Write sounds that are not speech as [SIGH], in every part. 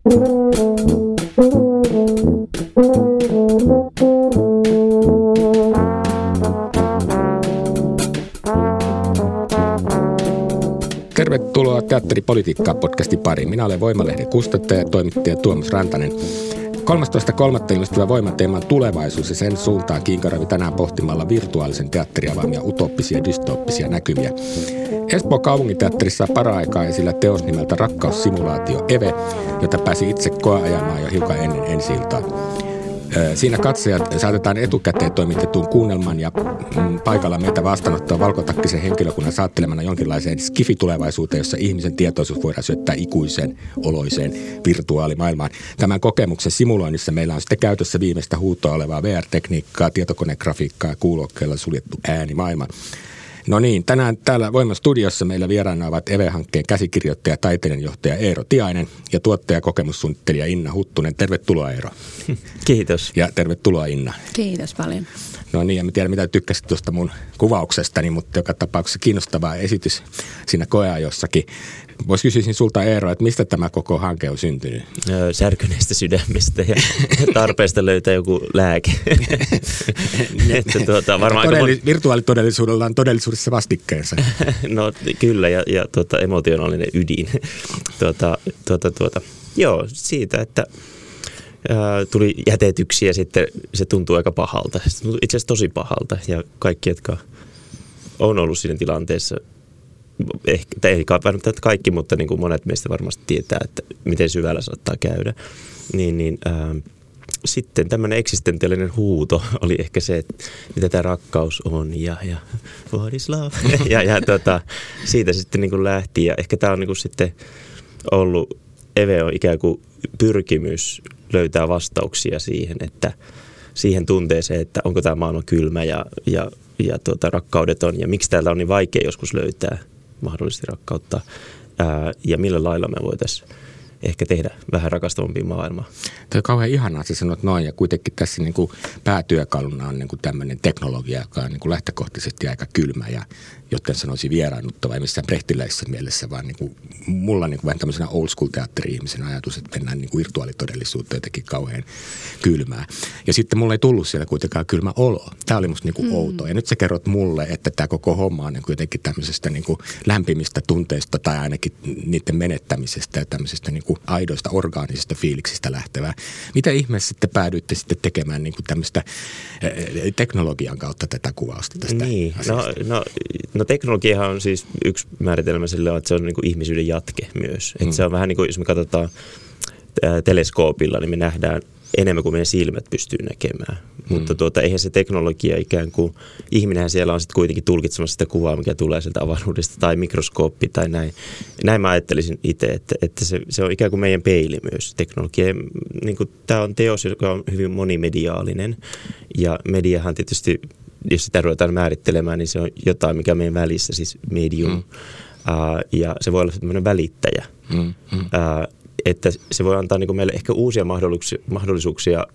Tervetuloa Teatteripolitiikkaa podcastin pariin. Minä olen Voimalehden kustantaja ja toimittaja Tuomas Rantanen. 13.3. ilmestyvä Voimateeman tulevaisuus ja sen suuntaan kiinkaroimme tänään pohtimalla virtuaalisen teatteriavaamia utopisia dystooppisia näkymiä. Espoo kaupunginteatterissa para-aikaa esillä teos nimeltä Rakkaussimulaatio Eve, jota pääsi itse koeajamaan jo hiukan ennen ensi iltaa. Siinä katsojat saatetaan etukäteen toimitettuun kuunnelman ja mm, paikalla meitä vastaanottaa valkotakkisen henkilökunnan saattelemana jonkinlaiseen skifitulevaisuuteen, jossa ihmisen tietoisuus voidaan syöttää ikuiseen oloiseen virtuaalimaailmaan. Tämän kokemuksen simuloinnissa meillä on sitten käytössä viimeistä huutoa olevaa VR-tekniikkaa, tietokonegrafiikkaa ja kuulokkeella suljettu äänimaailma. No niin, tänään täällä Voiman studiossa meillä vieraana ovat EVE-hankkeen käsikirjoittaja, taiteidenjohtaja Eero Tiainen ja tuottaja kokemussuunnittelija Inna Huttunen. Tervetuloa Eero. Kiitos. Ja tervetuloa Inna. Kiitos paljon. No niin, en tiedä mitä tykkäsit tuosta mun kuvauksestani, mutta joka tapauksessa kiinnostava esitys siinä koeajossakin. Voisi kysyisin sulta Eero, että mistä tämä koko hanke on syntynyt? Särkyneestä sydämestä ja [LAUGHS] tarpeesta löytää joku lääke. [LAUGHS] että tuota, varmaan Todelli- mon... Virtuaalitodellisuudella on todellisuudessa vastikkeensa. [LAUGHS] no kyllä, ja, ja tuota, emotionaalinen ydin. tuota, tuota, tuota. Joo, siitä, että tuli jätetyksiä ja sitten se tuntuu aika pahalta. Se itse asiassa tosi pahalta ja kaikki, jotka on ollut siinä tilanteessa, ehkä, tai ei välttämättä kaikki, mutta niin kuin monet meistä varmasti tietää, että miten syvällä saattaa käydä. Niin, niin ää, sitten tämmöinen eksistentiaalinen huuto [LAUGHS] oli ehkä se, että mitä tämä rakkaus on ja, ja what is love. [LAUGHS] ja, ja tota, siitä sitten niin kuin lähti ja ehkä tämä on niin kuin sitten ollut, Eve on ikään kuin pyrkimys löytää vastauksia siihen, että siihen tunteeseen, että onko tämä maailma kylmä ja, ja, ja tuota, rakkaudeton ja miksi täällä on niin vaikea joskus löytää mahdollisesti rakkautta? Ää, ja millä lailla me voitaisiin ehkä tehdä vähän rakastavampi maailma. Tämä on kauhean ihanaa, että sanot noin. Ja kuitenkin tässä niin kuin päätyökaluna on niin kuin tämmöinen teknologia, joka on niin kuin lähtökohtaisesti aika kylmä ja joten sanoisi vieraannuttava, ei missään brehtiläisessä mielessä, vaan niin kuin, mulla niin kuin vähän tämmöisenä old school teatteri-ihmisen ajatus, että mennään niin kuin virtuaalitodellisuutta jotenkin kauhean kylmää. Ja sitten mulla ei tullut siellä kuitenkaan kylmä olo. Tämä oli musta niin kuin mm. outo. Ja nyt sä kerrot mulle, että tämä koko homma on niin kuin jotenkin tämmöisestä niin kuin lämpimistä tunteista tai ainakin niiden menettämisestä ja tämmöisestä niin kuin aidoista orgaanisista fiiliksistä lähtevää. Mitä ihmeessä sitten päädyitte sitten tekemään niin kuin tämmöistä teknologian kautta tätä kuvausta tästä niin, no, no, no teknologiahan on siis yksi määritelmä sille, että se on niin kuin ihmisyyden jatke myös. Mm. Että se on vähän niin kuin, jos me katsotaan teleskoopilla, niin me nähdään enemmän kuin meidän silmät pystyy näkemään. Mm. Mutta tuota, eihän se teknologia ikään kuin, ihminenhän siellä on sitten kuitenkin tulkitsemassa sitä kuvaa, mikä tulee sieltä avaruudesta, tai mikroskooppi tai näin. Näin mä ajattelisin itse, että, että se, se on ikään kuin meidän peili myös teknologia. Niin tämä on teos, joka on hyvin monimediaalinen, ja mediahan tietysti, jos sitä ruvetaan määrittelemään, niin se on jotain, mikä on meidän välissä, siis medium. Mm. Uh, ja se voi olla sellainen välittäjä. Mm. Mm. Uh, että se voi antaa niin meille ehkä uusia mahdollisuuksia, mahdollisuuksia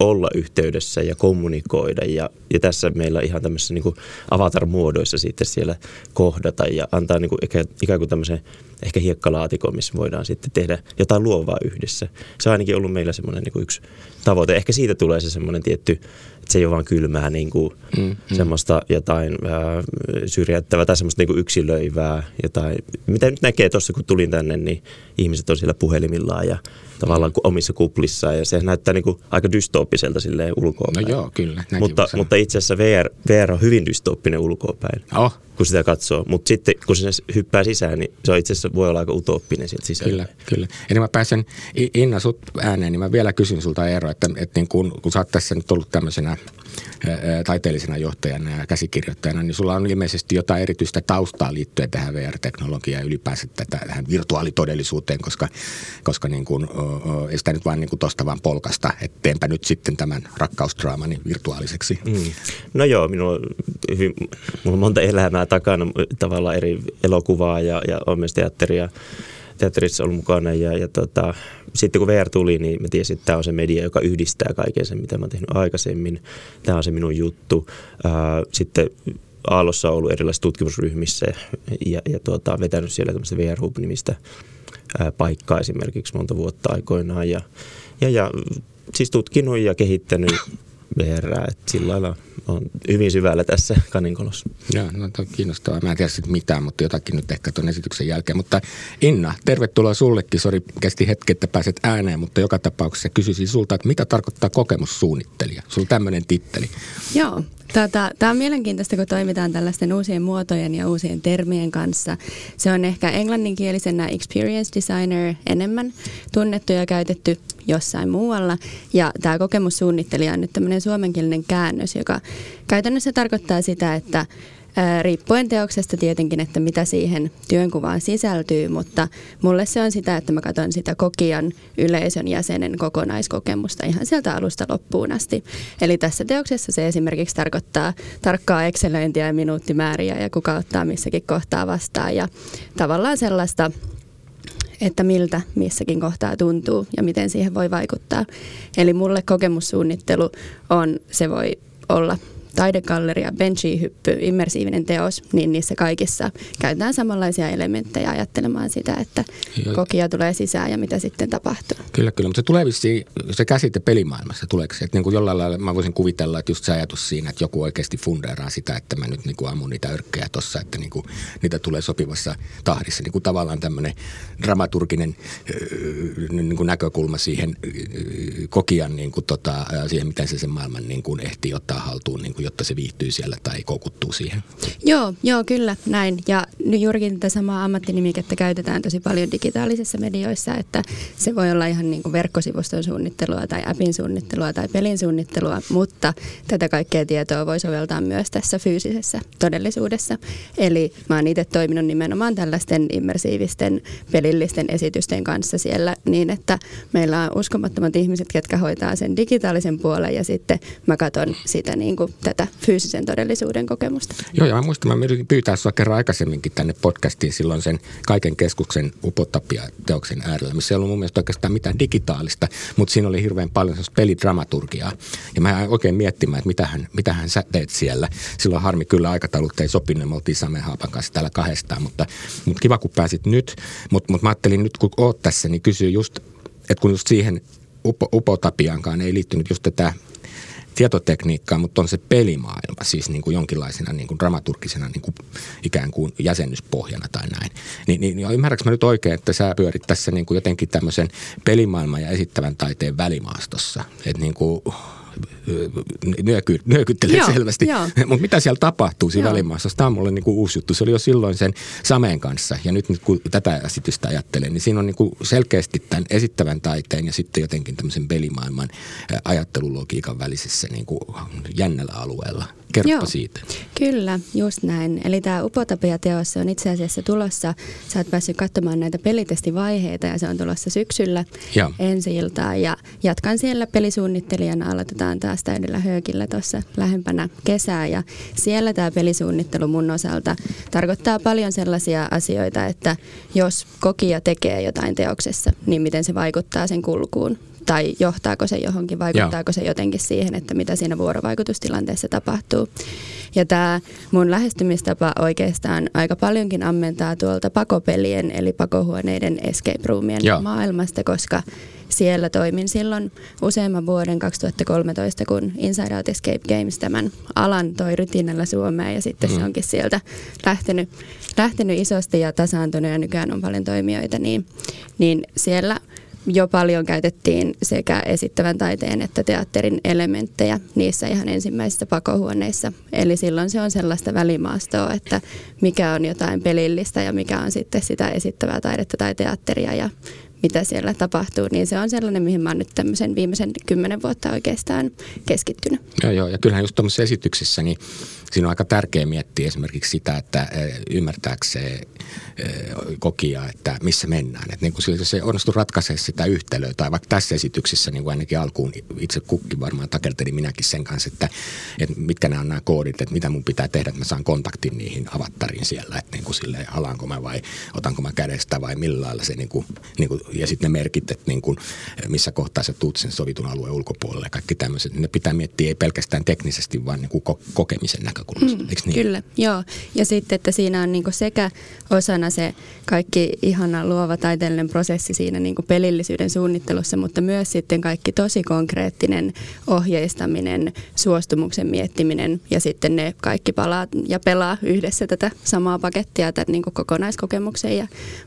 olla yhteydessä ja kommunikoida. Ja, ja tässä meillä ihan tämmöisessä niin avatar-muodoissa sitten siellä kohdata ja antaa niin kuin ikään kuin tämmöisen ehkä hiekkalaatikon, missä voidaan sitten tehdä jotain luovaa yhdessä. Se on ainakin ollut meillä semmoinen niin yksi tavoite. Ehkä siitä tulee se semmoinen tietty, että se ei ole vaan kylmää niin kuin mm, mm. semmoista jotain ää, syrjäyttävää tai semmoista niin kuin yksilöivää. Jotain. Mitä nyt näkee tuossa, kun tulin tänne, niin ihmiset on siellä puhelimillaan ja tavallaan omissa kuplissaan ja se näyttää niin kuin aika dystooppiselta silleen ulkoapäin. No joo, kyllä. Mutta, mutta itse asiassa VR, VR on hyvin dystooppinen ulkoapäin, oh. kun sitä katsoo. Mutta sitten kun se hyppää sisään, niin se on itse asiassa voi olla aika utooppinen sieltä sisään. Kyllä, kyllä. Ja niin mä pääsen Inna sut ääneen, niin mä vielä kysyn sulta Eero, että, että niin kun, kun sä oot tässä nyt ollut tämmöisenä taiteellisena johtajana ja käsikirjoittajana, niin sulla on ilmeisesti jotain erityistä taustaa liittyen tähän VR-teknologiaan ja ylipäänsä tähän virtuaalitodellisuuteen, koska, koska niin kuin, ei sitä nyt vaan niin tuosta vaan polkasta, että teenpä nyt sitten tämän rakkausdraamani virtuaaliseksi. Mm. No joo, minulla on, hyvin, minulla on monta elämää takana, tavallaan eri elokuvaa ja, ja on myös teatteria teatterissa ollut mukana ja, ja tota, sitten kun VR tuli, niin mä tiesin, että tämä on se media, joka yhdistää kaiken sen, mitä mä oon tehnyt aikaisemmin. Tämä on se minun juttu. Sitten Aallossa on ollut erilaisissa tutkimusryhmissä ja, ja tuota, vetänyt siellä tämmöistä VR Hub-nimistä paikkaa esimerkiksi monta vuotta aikoinaan. Ja, ja, ja siis tutkinut ja kehittänyt VR, että sillä lailla on hyvin syvällä tässä kaninkolossa. Joo, no on kiinnostavaa. Mä en tiedä sitten mitään, mutta jotakin nyt ehkä tuon esityksen jälkeen. Mutta Inna, tervetuloa sullekin. Sori, kesti hetki, että pääset ääneen, mutta joka tapauksessa kysyisin sulta, että mitä tarkoittaa kokemussuunnittelija? Sulla on tämmöinen titteli. Joo, Tota, Tämä on mielenkiintoista, kun toimitaan tällaisten uusien muotojen ja uusien termien kanssa. Se on ehkä englanninkielisenä experience designer enemmän tunnettu ja käytetty jossain muualla. Ja tämä kokemussuunnittelija on nyt tämmöinen suomenkielinen käännös, joka käytännössä tarkoittaa sitä, että riippuen teoksesta tietenkin, että mitä siihen työnkuvaan sisältyy, mutta mulle se on sitä, että mä katson sitä kokijan yleisön jäsenen kokonaiskokemusta ihan sieltä alusta loppuun asti. Eli tässä teoksessa se esimerkiksi tarkoittaa tarkkaa excelöintiä ja minuuttimääriä ja kuka ottaa missäkin kohtaa vastaan ja tavallaan sellaista että miltä missäkin kohtaa tuntuu ja miten siihen voi vaikuttaa. Eli mulle kokemussuunnittelu on, se voi olla taidegalleria, benchi-hyppy, immersiivinen teos, niin niissä kaikissa käytetään samanlaisia elementtejä ajattelemaan sitä, että kokija tulee sisään ja mitä sitten tapahtuu. Kyllä, kyllä, mutta se tulee vissiin, se käsite pelimaailmassa, tuleeko se? Että niin kuin jollain lailla mä voisin kuvitella, että just se ajatus siinä, että joku oikeasti fundeeraa sitä, että mä nyt niin kuin ammun niitä örkkejä tuossa, että niin kuin niitä tulee sopivassa tahdissa. Niin kuin tavallaan tämmöinen dramaturginen niin kuin näkökulma siihen kokijan niin kuin tota, siihen, miten se sen maailman niin kuin ehtii ottaa haltuun niin kuin jotta se viihtyy siellä tai koukuttuu siihen. Joo, joo, kyllä näin. Ja nyt juurikin tätä samaa ammattinimikettä käytetään tosi paljon digitaalisissa medioissa, että se voi olla ihan niin kuin verkkosivuston suunnittelua tai appin suunnittelua tai pelin suunnittelua, mutta tätä kaikkea tietoa voi soveltaa myös tässä fyysisessä todellisuudessa. Eli mä oon itse toiminut nimenomaan tällaisten immersiivisten pelillisten esitysten kanssa siellä niin, että meillä on uskomattomat ihmiset, ketkä hoitaa sen digitaalisen puolen ja sitten mä katson sitä niin kuin tätä fyysisen todellisuuden kokemusta. Joo, ja mä muistan, mä pyytää sinua kerran aikaisemminkin tänne podcastiin silloin sen kaiken keskuksen upotapia-teoksen äärellä, missä ei ollut mun mielestä oikeastaan mitään digitaalista, mutta siinä oli hirveän paljon pelidramaturgiaa. Ja mä oikein miettimään, että mitähän, mitähän sä teet siellä. Silloin harmi kyllä aikataulut ei sopinut, me oltiin Same Haapan kanssa täällä kahdestaan, mutta, mutta kiva kun pääsit nyt. Mutta, mutta mä ajattelin nyt kun oot tässä, niin kysyä just, että kun just siihen Upo, Upotapiankaan ei liittynyt just tätä tietotekniikkaa, mutta on se pelimaailma siis niin kuin jonkinlaisena niin kuin dramaturgisena niin kuin ikään kuin jäsennyspohjana tai näin. Ni, niin, niin ymmärrätkö mä nyt oikein, että sä pyörit tässä niin kuin jotenkin tämmöisen pelimaailman ja esittävän taiteen välimaastossa? Että niin kuin nyöky, nyökyttelet joo, selvästi. [LAUGHS] Mutta mitä siellä tapahtuu siinä välimaassa? Tämä on mulle niinku uusi juttu. Se oli jo silloin sen Sameen kanssa. Ja nyt kun tätä esitystä ajattelen, niin siinä on niinku selkeästi tämän esittävän taiteen ja sitten jotenkin tämmöisen pelimaailman ajattelulogiikan välisessä niinku jännällä alueella. Kerropa Joo, siitä. Kyllä, just näin. Eli tämä Upotapia-teos on itse asiassa tulossa. Sä oot päässyt katsomaan näitä pelitestivaiheita ja se on tulossa syksyllä Joo. ensi iltaan. Ja jatkan siellä pelisuunnittelijana. Aloitetaan taas täydellä höökillä tuossa lähempänä kesää. Ja siellä tämä pelisuunnittelu mun osalta tarkoittaa paljon sellaisia asioita, että jos kokija tekee jotain teoksessa, niin miten se vaikuttaa sen kulkuun tai johtaako se johonkin, vaikuttaako Joo. se jotenkin siihen, että mitä siinä vuorovaikutustilanteessa tapahtuu. Ja tämä mun lähestymistapa oikeastaan aika paljonkin ammentaa tuolta pakopelien eli pakohuoneiden escape roomien Joo. maailmasta, koska siellä toimin silloin useamman vuoden 2013, kun Inside Out Escape Games tämän alan toi rytinällä Suomeen ja sitten mm. se onkin sieltä lähtenyt, lähtenyt isosti ja tasaantunut ja nykyään on paljon toimijoita, niin, niin siellä jo paljon käytettiin sekä esittävän taiteen että teatterin elementtejä niissä ihan ensimmäisissä pakohuoneissa. Eli silloin se on sellaista välimaastoa, että mikä on jotain pelillistä ja mikä on sitten sitä esittävää taidetta tai teatteria ja mitä siellä tapahtuu, niin se on sellainen, mihin mä oon nyt tämmöisen viimeisen kymmenen vuotta oikeastaan keskittynyt. Joo, joo. Ja kyllähän just tuommoisissa esityksissä, niin siinä on aika tärkeää miettiä esimerkiksi sitä, että ymmärtääkö se kokia, että missä mennään. Että niin kun se onnistuu ratkaisee sitä yhtälöä, tai vaikka tässä esityksessä niin kuin ainakin alkuun itse kukki varmaan takelteli minäkin sen kanssa, että, että mitkä nämä on nämä koodit, että mitä mun pitää tehdä, että mä saan kontaktin niihin avattariin siellä, että niin kuin silleen, alanko mä vai otanko mä kädestä vai millä lailla se, niin kuin, niin kuin, ja sitten ne merkit, että niin kuin, missä kohtaa sä tuut sen sovitun alueen ulkopuolelle ja kaikki tämmöiset, ne pitää miettiä ei pelkästään teknisesti, vaan niin kuin kokemisen näkökulmasta, mm, niin? Kyllä, joo. Ja sitten, että siinä on niin sekä osana se kaikki ihana luova taiteellinen prosessi siinä niin kuin pelillisyyden suunnittelussa, mutta myös sitten kaikki tosi konkreettinen ohjeistaminen, suostumuksen miettiminen ja sitten ne kaikki palaa ja pelaa yhdessä tätä samaa pakettia tämän niin kuin kokonaiskokemuksen ja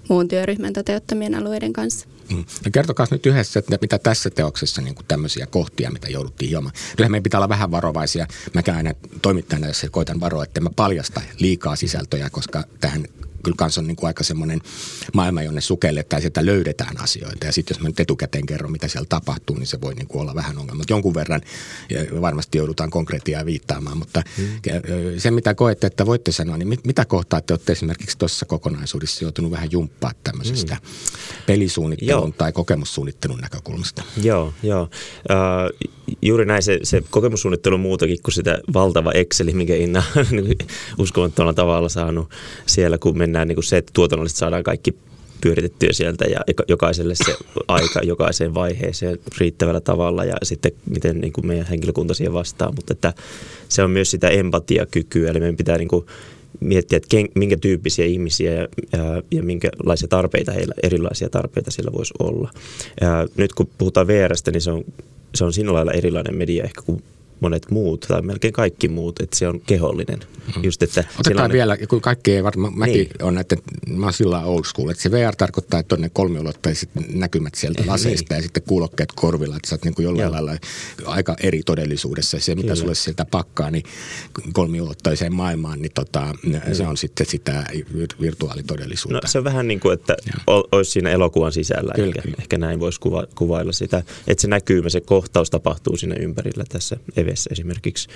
muun työryhmän toteuttamien alueiden kanssa. Mm. No kertokaa nyt yhdessä, että mitä tässä teoksessa niin kuin tämmöisiä kohtia, mitä jouduttiin hiomaan. Kyllä meidän pitää olla vähän varovaisia. Mä aina toimittajana, jos koitan varoa, että mä paljasta liikaa sisältöjä, koska tähän kyllä kanssa on niin kuin aika semmoinen maailma, jonne sukelletaan ja sieltä löydetään asioita. Ja sitten jos mä nyt etukäteen kerron, mitä siellä tapahtuu, niin se voi niin kuin olla vähän ongelma. Mutta jonkun verran varmasti joudutaan konkreettia viittaamaan. Mutta hmm. se, mitä koette, että voitte sanoa, niin mitä kohtaa te olette esimerkiksi tuossa kokonaisuudessa joutunut vähän jumppaa tämmöisestä hmm. pelisuunnittelun joo. tai kokemussuunnittelun näkökulmasta? Joo, joo. Uh, juuri näin se, se kokemussuunnittelu muutakin kuin sitä valtava Exceli, mikä Inna on uskomattomalla tavalla saanut siellä, kun mennään niin kuin se, että tuotannollisesti saadaan kaikki pyöritettyä sieltä ja jokaiselle se aika jokaiseen vaiheeseen riittävällä tavalla ja sitten miten niin kuin meidän henkilökunta siihen vastaa. Mutta että se on myös sitä empatiakykyä, eli meidän pitää niin kuin miettiä, että minkä tyyppisiä ihmisiä ja, ja, ja minkälaisia tarpeita heillä, erilaisia tarpeita siellä voisi olla. Ja nyt kun puhutaan VRstä, niin se on, se on sillä lailla erilainen media ehkä kuin monet muut tai melkein kaikki muut, että se on kehollinen. Mm. Just, että Otetaan on... vielä, kun kaikki ei varmaan, mäkin niin. on että mä oon sillä old school, että se VR tarkoittaa, että on ne kolmiulotteiset näkymät sieltä laseista niin. ja sitten kuulokkeet korvilla, että sä oot niin kuin jollain Joo. lailla aika eri todellisuudessa. Se, mitä Kyllä. sulle sieltä pakkaa, niin kolmiulotteiseen maailmaan, niin tota, mm. se on sitten sitä virtuaalitodellisuutta. No, se on vähän niin kuin, että Joo. olisi siinä elokuvan sisällä, Kyllä. ehkä, ehkä näin voisi kuva, kuvailla sitä, että se näkyy, se kohtaus tapahtuu siinä ympärillä tässä EVessä esimerkiksi.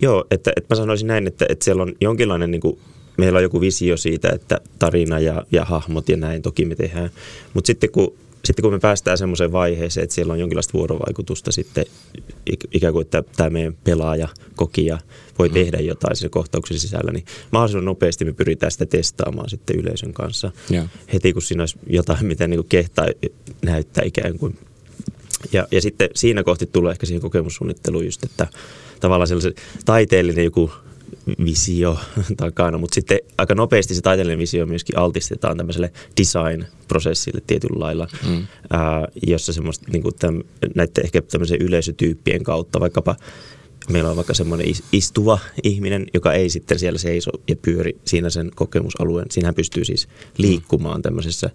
Joo, että, että mä sanoisin näin, että, että siellä on jonkinlainen, niin kuin, meillä on joku visio siitä, että tarina ja, ja hahmot ja näin toki me tehdään. Mutta sitten kun sitten kun me päästään semmoiseen vaiheeseen, että siellä on jonkinlaista vuorovaikutusta sitten ikään kuin, että tämä meidän pelaaja, kokija voi mm. tehdä jotain siinä kohtauksen sisällä, niin mahdollisimman nopeasti me pyritään sitä testaamaan sitten yleisön kanssa. Ja. Heti kun siinä olisi jotain, mitä niin kuin kehtaa näyttää ikään kuin ja, ja sitten siinä kohti tulee ehkä siihen kokemussuunnitteluun just, että tavallaan sellaisen taiteellinen joku visio [LAUGHS] takana, mutta sitten aika nopeasti se taiteellinen visio myöskin altistetaan tämmöiselle design-prosessille tietyllä lailla, mm. ää, jossa semmoista niin kuin täm, näiden ehkä tämmöisen yleisötyyppien kautta, vaikkapa meillä on vaikka semmoinen istuva ihminen, joka ei sitten siellä seiso ja pyöri siinä sen kokemusalueen. Siinähän pystyy siis liikkumaan tämmöisessä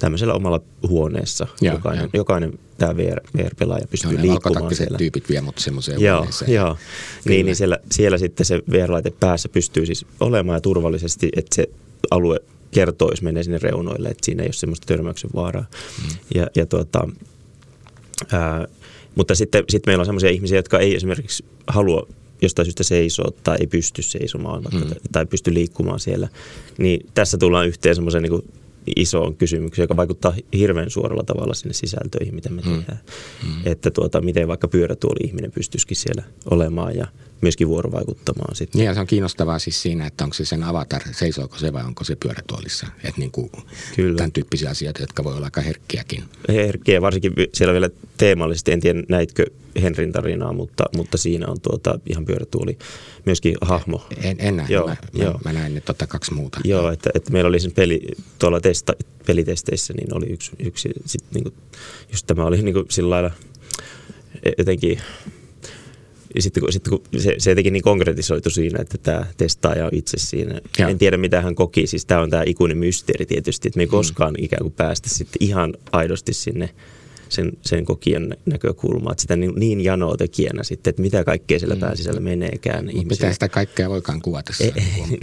tämmöisellä omalla huoneessa. Ja, jokainen, ja. jokainen tämä VR, VR-pelaaja pystyy no, liikkumaan siellä. tyypit vie mut semmoiseen joo, huoneeseen. Joo, niin, niin siellä, siellä sitten se VR-laite päässä pystyy siis olemaan ja turvallisesti, että se alue kertoo, jos menee sinne reunoille, että siinä ei ole semmoista törmäyksen vaaraa. Mm. Ja, ja tuota, ää, mutta sitten, sitten meillä on semmoisia ihmisiä, jotka ei esimerkiksi halua jostain syystä seisoo tai ei pysty seisomaan mm. tai pysty liikkumaan siellä. Niin tässä tullaan yhteen semmoisen niin isoon kysymykseen, joka vaikuttaa hirveän suoralla tavalla sinne sisältöihin, mitä me mm. tehdään. Mm. Että tuota, miten vaikka pyörätuoli ihminen pystyisikin siellä olemaan ja myöskin vuorovaikuttamaan sitten. Niin ja se on kiinnostavaa siis siinä, että onko se sen avatar, seisooko se vai onko se pyörätuolissa. Että niin kuin Kyllä. tämän tyyppisiä asioita, jotka voi olla aika herkkiäkin. Herkkiä, varsinkin siellä vielä teemallisesti, en tiedä näitkö Henrin tarinaa, mutta, mutta siinä on tuota, ihan pyörätuoli myöskin hahmo. En, en näe, joo, mä, joo. Mä, mä näin ne tota kaksi muuta. Joo, että, että meillä oli sen peli, tuolla testa, pelitesteissä, niin oli yksi, yksi sit, niin kuin, just tämä oli niin kuin sillä lailla jotenkin ja sitten kun, sitten kun se, se jotenkin niin konkretisoitu siinä, että tämä testaaja on itse siinä. Joo. En tiedä, mitä hän koki. Siis tämä on tämä ikuinen mysteeri tietysti, että me ei mm. koskaan ikään kuin päästä sitten ihan aidosti sinne sen, sen kokijan näkökulmaa. Että sitä niin, niin janoa tekijänä sitten, että mitä kaikkea siellä mm. pääsisällä meneekään. Mutta mitä sitä kaikkea voikaan kuvata [LAUGHS] se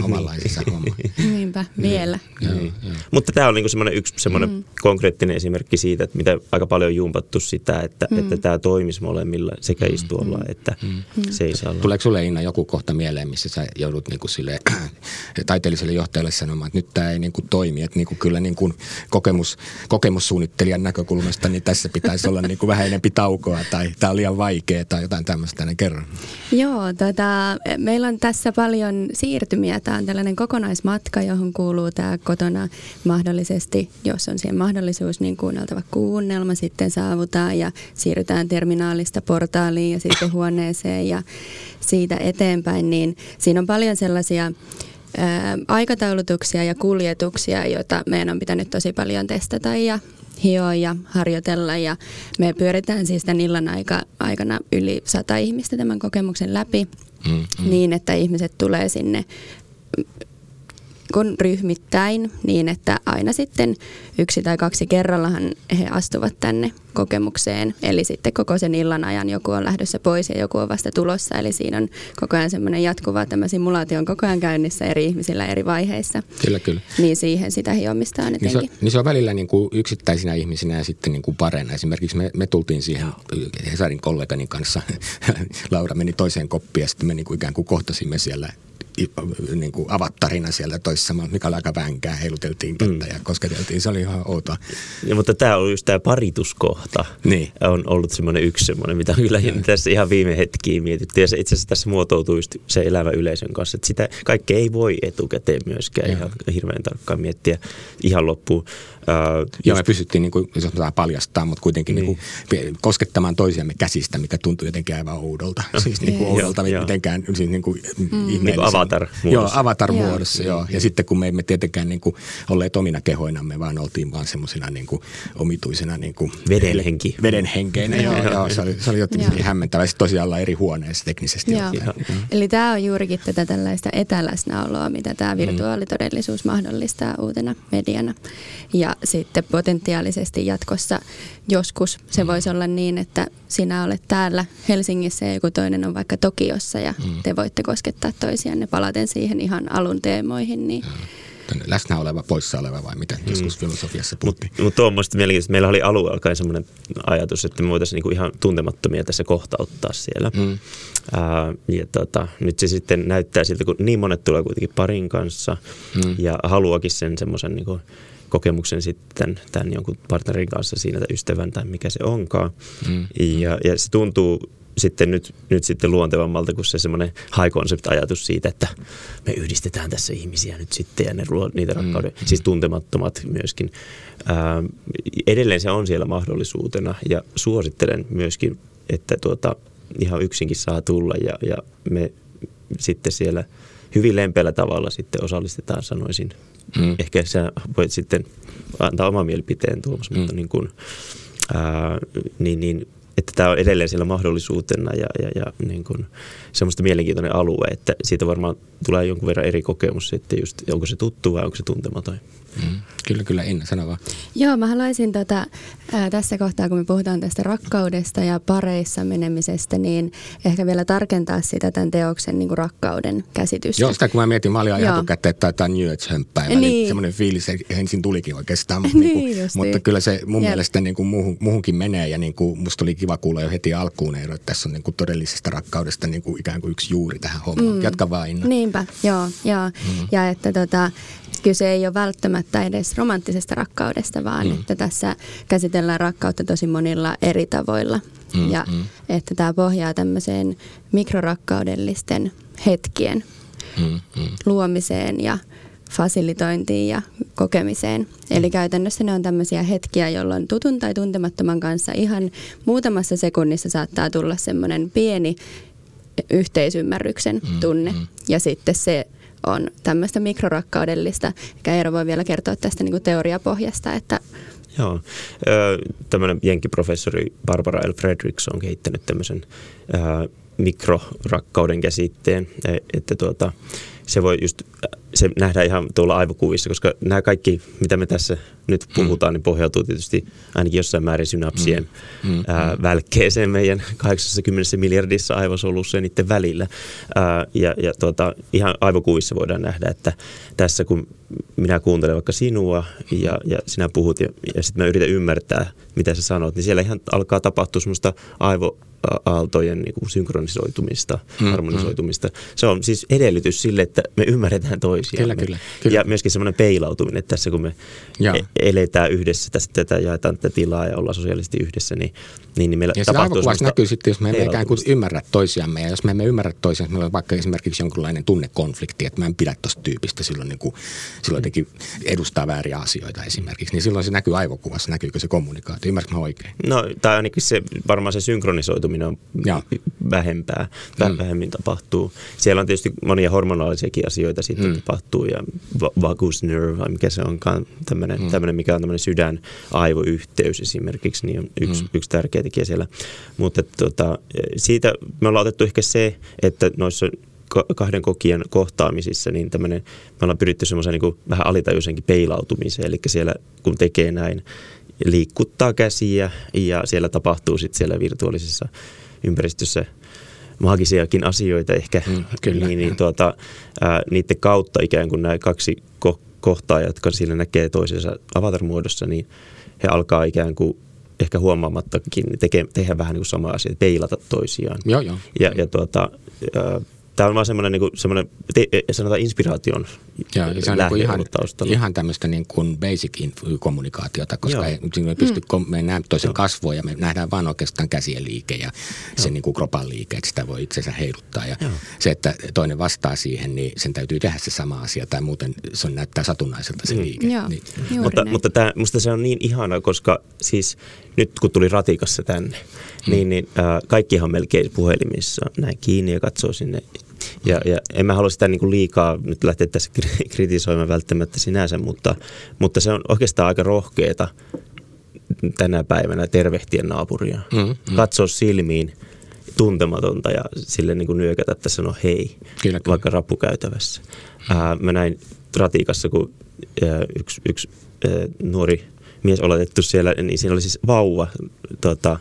omanlaisissa homma. Niinpä, vielä. Niin. Joo, joo. Mutta tämä on niinku semmoinen yksi semmoinen mm. konkreettinen esimerkki siitä, että mitä aika paljon on jumpattu sitä, että, mm. että tämä toimisi molemmilla sekä mm. istuolla että mm. seisalla. Tuleeko sulle Inna joku kohta mieleen, missä sä joudut niinku sille, [CLEARS THROAT] taiteelliselle johtajalle sanomaan, että nyt tämä ei niinku toimi, että niinku kyllä niinku kokemus, kokemussuunnittelijan näkökulmasta, niin tässä pitäisi olla niin kuin vähän enempi taukoa tai tämä on liian vaikea tai jotain tämmöistä, niin kerro. Joo, tota, meillä on tässä paljon siirtymiä. Tämä on tällainen kokonaismatka, johon kuuluu tämä kotona mahdollisesti, jos on siihen mahdollisuus, niin kuunneltava kuunnelma. Sitten saavutaan ja siirrytään terminaalista portaaliin ja sitten huoneeseen ja siitä eteenpäin. Niin siinä on paljon sellaisia aikataulutuksia ja kuljetuksia, joita meidän on pitänyt tosi paljon testata ja hioa ja harjoitella ja me pyöritään siis tämän illan aika, aikana yli sata ihmistä tämän kokemuksen läpi mm, mm. niin, että ihmiset tulee sinne kun ryhmittäin niin, että aina sitten yksi tai kaksi kerrallahan he astuvat tänne kokemukseen. Eli sitten koko sen illan ajan joku on lähdössä pois ja joku on vasta tulossa. Eli siinä on koko ajan semmoinen jatkuva tämä simulaatio on koko ajan käynnissä eri ihmisillä eri vaiheissa. Kyllä, kyllä. Niin siihen sitä hiomista on niin se, niin se on välillä niin kuin yksittäisinä ihmisinä ja sitten niin kuin parena. Esimerkiksi me, me tultiin siihen Hesarin kollegani kanssa. [LAUGHS] Laura meni toiseen koppiin ja sitten me niin kuin ikään kuin kohtasimme siellä niin kuin avattarina siellä toisessa, mikä oli aika vänkää, heiluteltiin kättä mm. ja kosketeltiin, se oli ihan outoa. Ja, mutta tämä on just tämä parituskohta, niin. on ollut semmoinen yksi semmoinen, mitä kyllä ja. tässä ihan viime hetkiin mietittiin. Ja se itse asiassa tässä muotoutuu just se elävä yleisön kanssa, että sitä kaikkea ei voi etukäteen myöskään ja. ihan hirveän tarkkaan miettiä ihan loppuun. Joo, me pystyttiin, niin kuin, jos paljastaa, mutta kuitenkin niin. Niin kuin, koskettamaan toisiamme käsistä, mikä tuntui jotenkin aivan oudolta. siis niin kuin oudolta joo, mitenkään siis niin kuin mm. niin kuin avatar-muodossa. Joo, avatar-muodossa, joo. joo. Ja sitten kun me emme tietenkään niin kuin, olleet omina kehoinamme, vaan oltiin vaan semmoisena niin kuin, omituisena niin kuin, vedenhenki. Vedenhenkeinä, joo, joo. Se oli, se oli jotenkin hämmentävä. Sitten tosiaan olla eri huoneessa teknisesti. Joo. Joo. Eli tämä on juurikin tätä tällaista etäläsnäoloa, mitä tämä mm. virtuaalitodellisuus mahdollistaa uutena mediana. Ja sitten potentiaalisesti jatkossa joskus se voisi olla niin, että sinä olet täällä Helsingissä ja joku toinen on vaikka Tokiossa ja mm. te voitte koskettaa toisianne palaten siihen ihan alun teemoihin. Niin läsnä oleva, poissa oleva vai mitä mm. joskus filosofiassa puhuttiin. Mutta mut tuo on mielenkiintoista. Meillä oli alue alkaen sellainen ajatus, että me voitaisiin niinku ihan tuntemattomia tässä kohtauttaa siellä. Mm. Ää, ja tota, nyt se sitten näyttää siltä, kun niin monet tulee kuitenkin parin kanssa mm. ja haluakin sen semmoisen niinku, kokemuksen sitten tämän jonkun partnerin kanssa siinä tai ystävän tai mikä se onkaan. Mm. Ja, ja se tuntuu sitten nyt, nyt sitten luontevammalta kuin se semmoinen high concept-ajatus siitä, että me yhdistetään tässä ihmisiä nyt sitten ja ne luo niitä mm. rakkauden, mm. siis tuntemattomat myöskin. Ää, edelleen se on siellä mahdollisuutena ja suosittelen myöskin, että tuota, ihan yksinkin saa tulla ja, ja me sitten siellä hyvin lempeällä tavalla sitten osallistetaan, sanoisin, Mm. Ehkä sä voit sitten antaa oma mielipiteen Tuomas, mm. mutta niin kuin, ää, niin, niin, että tämä on edelleen siellä mahdollisuutena ja, ja, ja niin kuin, semmoista mielenkiintoinen alue, että siitä varmaan tulee jonkun verran eri kokemus sitten just, onko se tuttu vai onko se tuntematon. Mm. Kyllä, kyllä, Inna, sano vaan. Joo, mä haluaisin tota, ää, tässä kohtaa, kun me puhutaan tästä rakkaudesta ja pareissa menemisestä, niin ehkä vielä tarkentaa sitä tämän teoksen niin kuin rakkauden käsitystä. Joo, sitä kun mä mietin, mä olin etukäteen, että tämä New Age-hömppäivä, niin. niin semmoinen fiilis ensin tulikin oikeastaan, mutta, niin, niin kuin, mutta kyllä se mun Jep. mielestä niin kuin muuhun, muuhunkin menee ja niin kuin, musta oli kiva kuulla jo heti alkuun, että tässä on niin kuin todellisesta rakkaudesta niin kuin ikään kuin yksi juuri tähän hommaan. Mm. Jatka vaan Inna. Niinpä, joo, joo. Mm. ja että tota, kyse ei ole välttämättä edes romanttisesta rakkaudesta, vaan mm. että tässä käsitellään rakkautta tosi monilla eri tavoilla. Mm, ja mm. että tämä pohjaa tämmöiseen mikrorakkaudellisten hetkien mm, mm. luomiseen ja fasilitointiin ja kokemiseen. Eli käytännössä ne on tämmöisiä hetkiä, jolloin tutun tai tuntemattoman kanssa ihan muutamassa sekunnissa saattaa tulla semmoinen pieni yhteisymmärryksen mm, tunne. Mm, mm. Ja sitten se on tämmöistä mikrorakkaudellista. Eikä Eero voi vielä kertoa tästä niin kuin teoriapohjasta, että Joo. Tämmöinen jenkkiprofessori Barbara L. Fredericks on kehittänyt tämmöisen mikrorakkauden käsitteen, e, että tuota, se voi just, se nähdään ihan tuolla aivokuvissa, koska nämä kaikki, mitä me tässä nyt mm. puhutaan, mm. niin pohjautuu tietysti ainakin jossain määrin synapsien mm. Mm. Ää, mm. välkkeeseen meidän 80 miljardissa aivosolussa ja niiden välillä. Ää, ja ja tuota, ihan aivokuvissa voidaan nähdä, että tässä kun minä kuuntelen vaikka sinua ja, ja sinä puhut ja, ja sitten mä yritän ymmärtää, mitä sä sanot, niin siellä ihan alkaa tapahtua semmoista aivo, aaltojen niin kuin synkronisoitumista, mm, harmonisoitumista. Mm. Se on siis edellytys sille, että me ymmärretään toisiamme. Kyllä, kyllä, kyllä. Ja myöskin semmoinen peilautuminen, että tässä kun me ja. E- eletään yhdessä, tästä tätä jaetaan tätä tilaa ja ollaan sosiaalisesti yhdessä, niin, niin, niin meillä ja tapahtuu se näkyy sitten, jos me emme ikään kuin ymmärrä toisiamme. Ja jos me emme ymmärrä toisiamme, meillä on vaikka esimerkiksi jonkinlainen tunnekonflikti, että mä en pidä tuosta tyypistä, silloin, niin kuin, silloin jotenkin edustaa vääriä asioita esimerkiksi, niin silloin se näkyy aivokuvassa, näkyykö se kommunikaatio. Ymmärrätkö mä oikein? No, tai ainakin se, varmaan se synkronisoituminen on ja. vähempää, mm. vähemmin tapahtuu. Siellä on tietysti monia hormonaalisiakin asioita sitten mm. tapahtuu ja vagus nerve, mikä se onkaan, tämmöinen, mm. tämmöinen mikä on tämmöinen sydän-aivoyhteys esimerkiksi, niin on yksi, mm. yksi tärkeä tekijä siellä. Mutta tota, siitä me ollaan otettu ehkä se, että noissa kahden kokijan kohtaamisissa, niin tämmöinen, me ollaan pyritty semmoisen niin vähän alitajuisenkin peilautumiseen, eli siellä kun tekee näin, liikuttaa käsiä ja siellä tapahtuu sitten siellä virtuaalisessa ympäristössä maagisiakin asioita ehkä, mm, kyllä. niin, niin tuota, ää, niiden kautta ikään kuin nämä kaksi ko- kohtaa, jotka siinä näkee toisensa avatar-muodossa, niin he alkaa ikään kuin ehkä huomaamattakin teke, tehdä vähän niin kuin sama asia, peilata toisiaan. Joo, joo. Ja, ja tuota, ää, Tämä on vaan semmoinen, niin kuin, semmoinen te, sanotaan inspiraation Joo, se on niin ihan, taustalla. ihan tämmöistä niin kuin basic kommunikaatiota, koska ei, ei pysty, mm. me näemme toisen kasvoa ja me nähdään vaan oikeastaan käsien liike ja Joo. se niin kuin kropan liike, että sitä voi itsensä heiluttaa. Ja Joo. se, että toinen vastaa siihen, niin sen täytyy tehdä se sama asia tai muuten se on näyttää satunnaiselta se mm. liike. Joo, niin. Mutta, mutta tämä, musta se on niin ihana, koska siis nyt kun tuli ratikassa tänne, mm. niin, niin äh, kaikkihan melkein puhelimissa näin kiinni ja katsoo sinne ja, ja en mä halua sitä niin kuin liikaa nyt lähteä tässä kritisoimaan välttämättä sinänsä, mutta, mutta se on oikeastaan aika rohkeeta tänä päivänä tervehtiä naapuria. Mm, mm. Katsoa silmiin tuntematonta ja sille niin kuin nyökätä, että sanoa hei, kyllä, vaikka rappukäytävässä. Mm. Ää, mä näin ratikassa, kun ää, yksi, yksi ää, nuori mies oletettu siellä, niin siinä oli siis vauva tota,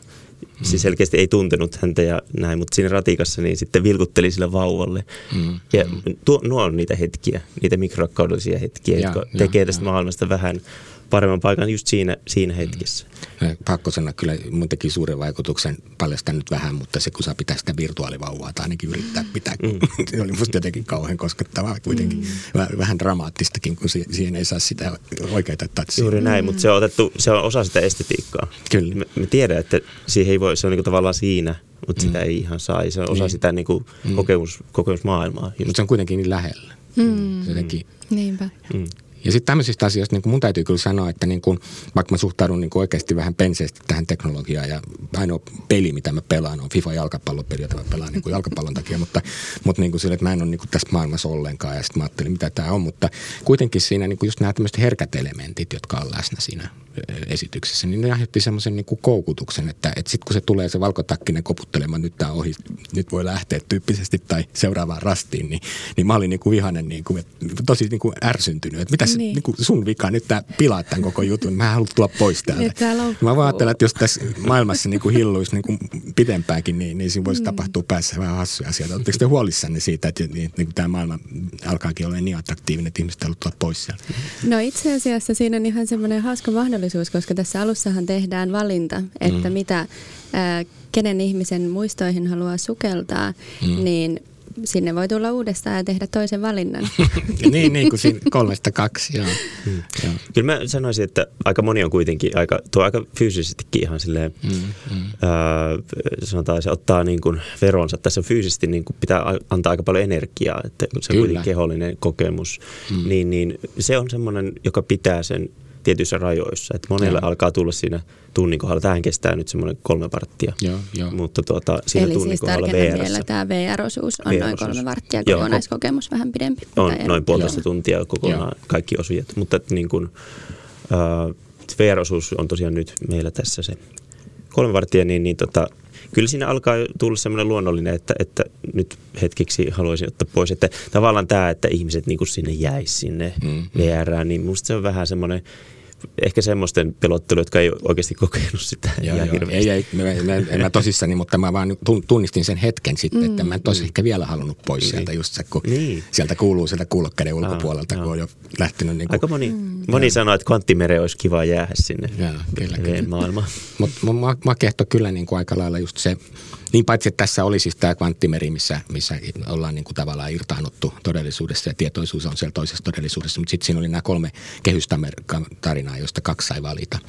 Mm. Siis selkeästi ei tuntenut häntä ja näin, mutta siinä ratikassa niin sitten vilkutteli sille vauvalle. Mm. Ja tuo, nuo on niitä hetkiä, niitä mikrorakkaudellisia hetkiä, ja, jotka ja, tekee tästä ja. maailmasta vähän paremman paikan just siinä, siinä hetkessä. Mm. Pakko sanoa, kyllä mun teki suuren vaikutuksen, paljastan nyt vähän, mutta se kun saa pitää sitä virtuaalivauvaa tai ainakin yrittää pitää, mm. [LAUGHS] se oli musta jotenkin kauhean koskettavaa kuitenkin. Mm. Vähän dramaattistakin, kun siihen ei saa sitä oikeita tatsia. Juuri näin, mutta se on, otettu, se on osa sitä estetiikkaa. Kyllä. Me, me tiedän, että siihen ei voi, se on niinku tavallaan siinä, mutta mm. sitä ei ihan saa. Se on osa niin. sitä niinku mm. kokemus, kokemusmaailmaa. Mutta se on kuitenkin niin lähellä. Mm. Jotenkin. Niinpä. Mm. Ja sitten tämmöisistä asioista niin mun täytyy kyllä sanoa, että niin kuin, vaikka mä suhtaudun niin oikeasti vähän penseesti tähän teknologiaan ja ainoa peli, mitä mä pelaan, on FIFA jalkapallopeli, jota mä pelaan niin jalkapallon takia, mutta, mutta niin sille, että mä en ole niin tässä maailmassa ollenkaan ja sitten mä ajattelin, mitä tämä on, mutta kuitenkin siinä niin just nämä tämmöiset herkät elementit, jotka on läsnä siinä esityksessä, niin ne aiheutti semmoisen niin kuin koukutuksen, että, että sitten kun se tulee se valkotakkinen koputtelemaan, nyt tämä ohi, nyt voi lähteä tyyppisesti tai seuraavaan rastiin, niin, niin mä olin niin kuin vihanen, niin kuin, tosi niin kuin ärsyntynyt, että mitä niin. niin kuin sun vika, nyt tämä pilaa tämän koko jutun, mä haluan tulla pois täältä. Mä vaan ajattelen, että jos tässä maailmassa niin kuin hilluisi niin kuin pitempäänkin, niin, niin siinä voisi mm. tapahtua päässä vähän hassuja asioita. Oletteko te huolissanne siitä, että niin, niin tämä maailma alkaakin olla niin attraktiivinen, että ihmiset haluavat tulla pois sieltä? No itse asiassa siinä on ihan semmoinen hauska mahdollisuus, koska tässä alussahan tehdään valinta, että mm. mitä, ää, kenen ihmisen muistoihin haluaa sukeltaa, mm. niin – sinne voi tulla uudestaan ja tehdä toisen valinnan. [LAUGHS] niin, niin kuin siinä kolmesta kaksi, joo. Mm. joo. Kyllä mä sanoisin, että aika moni on kuitenkin aika, tuo aika fyysisestikin ihan silleen, mm, mm. Ää, sanotaan se ottaa niin kuin veronsa. Tässä fyysisesti niin kuin pitää antaa aika paljon energiaa, että se on kuitenkin kehollinen kokemus, mm. niin, niin se on semmoinen, joka pitää sen tietyissä rajoissa. Että monelle ja. alkaa tulla siinä tunnin kohdalla. Tähän kestää nyt semmoinen kolme varttia. Joo, joo. Mutta tuota, siinä Eli tunnin siis kohdalla VR. vielä tämä VR-osuus on VR-osuus. noin kolme varttia, kokonaiskokemus joo, vähän pidempi. On noin puolitoista tuntia kokonaan joo. kaikki osujat. Mutta niin kuin, uh, VR-osuus on tosiaan nyt meillä tässä se kolme varttia, niin, niin tota, kyllä siinä alkaa tulla semmoinen luonnollinen, että, että nyt hetkeksi haluaisin ottaa pois. Että tavallaan tämä, että ihmiset niin kuin sinne jäisi sinne mm, VRään, niin musta se on vähän semmoinen ehkä semmoisten pelottelu, jotka ei oikeasti kokenut sitä joo, joo. Ei, ei, mä, mä, en mä tosissani, mutta mä vaan tunnistin sen hetken sitten, mm, että mä en tosi mm. ehkä vielä halunnut pois niin. sieltä just se, kun niin. sieltä kuuluu sieltä kuulokkeiden ulkopuolelta, ah, kun on jo lähtenyt. Niin kuin, Aika moni, mm. moni sanoo, että kvanttimere olisi kiva jäädä sinne joo, kyllä, kyllä. maailmaan. Mutta mä kehto kyllä niin kuin aika lailla just se, niin paitsi, että tässä oli siis tämä kvanttimeri, missä, missä ollaan niin kuin tavallaan irtaannuttu todellisuudessa ja tietoisuus on siellä toisessa todellisuudessa, mutta sitten siinä oli nämä kolme kehystarinaa, joista kaksi sai valita.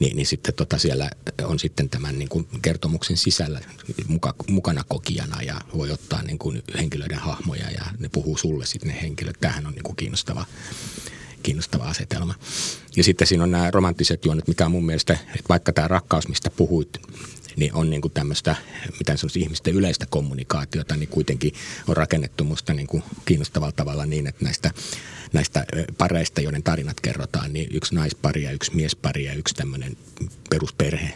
Niin, niin sitten tota siellä on sitten tämän niin kuin kertomuksen sisällä muka, mukana kokijana ja voi ottaa niin kuin henkilöiden hahmoja ja ne puhuu sulle sitten ne henkilöt. Tämähän on niin kuin kiinnostava kiinnostava asetelma. Ja sitten siinä on nämä romanttiset juonet, mikä on mun mielestä, että vaikka tämä rakkaus, mistä puhuit, niin on niin kuin tämmöistä, mitä sanoisi, ihmisten yleistä kommunikaatiota, niin kuitenkin on rakennettu musta niin kuin kiinnostavalla tavalla niin, että näistä näistä pareista, joiden tarinat kerrotaan, niin yksi naispari ja yksi miespari ja yksi tämmöinen perusperhe.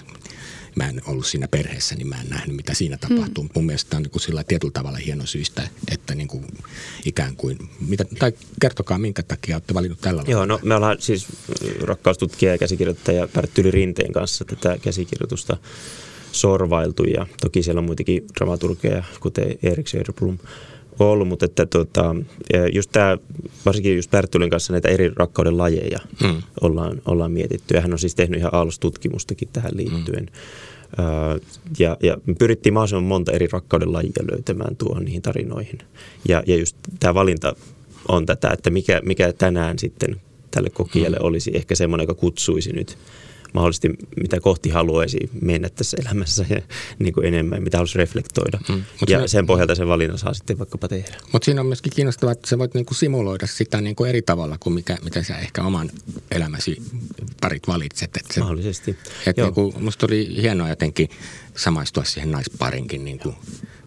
Mä en ollut siinä perheessä, niin mä en nähnyt, mitä siinä tapahtuu. Hmm. Mun mielestä on niin kuin sillä tietyllä tavalla hieno syystä, että niin kuin ikään kuin, mitä, tai kertokaa minkä takia olette valinnut tällä Joo, no me ollaan siis rakkaustutkija ja käsikirjoittaja Pärttyli Rinteen kanssa tätä käsikirjoitusta sorvailtu ja toki siellä on muitakin dramaturgeja, kuten Erik Söderblom ollut, mutta että tota, just tämä, varsinkin just Pärttylin kanssa näitä eri rakkauden lajeja mm. ollaan, ollaan mietitty. Ja hän on siis tehnyt ihan tutkimustakin tähän liittyen. Mm. ja, ja me pyrittiin mahdollisimman monta eri rakkauden lajia löytämään tuohon niihin tarinoihin. Ja, ja just tämä valinta on tätä, että mikä, mikä tänään sitten tälle kokijalle mm. olisi ehkä semmoinen, joka kutsuisi nyt – mahdollisesti mitä kohti haluaisi mennä tässä elämässä ja niin kuin enemmän, mitä haluaisi reflektoida. Mm. ja se, sen pohjalta sen valinnan saa sitten vaikkapa tehdä. Mutta siinä on myöskin kiinnostavaa, että sä voit niin kuin simuloida sitä niin kuin eri tavalla kuin mikä, mitä sä ehkä oman elämäsi parit valitset. Että se, Mahdollisesti. Että niin kuin, musta oli hienoa jotenkin samaistua siihen naisparinkin niin kuin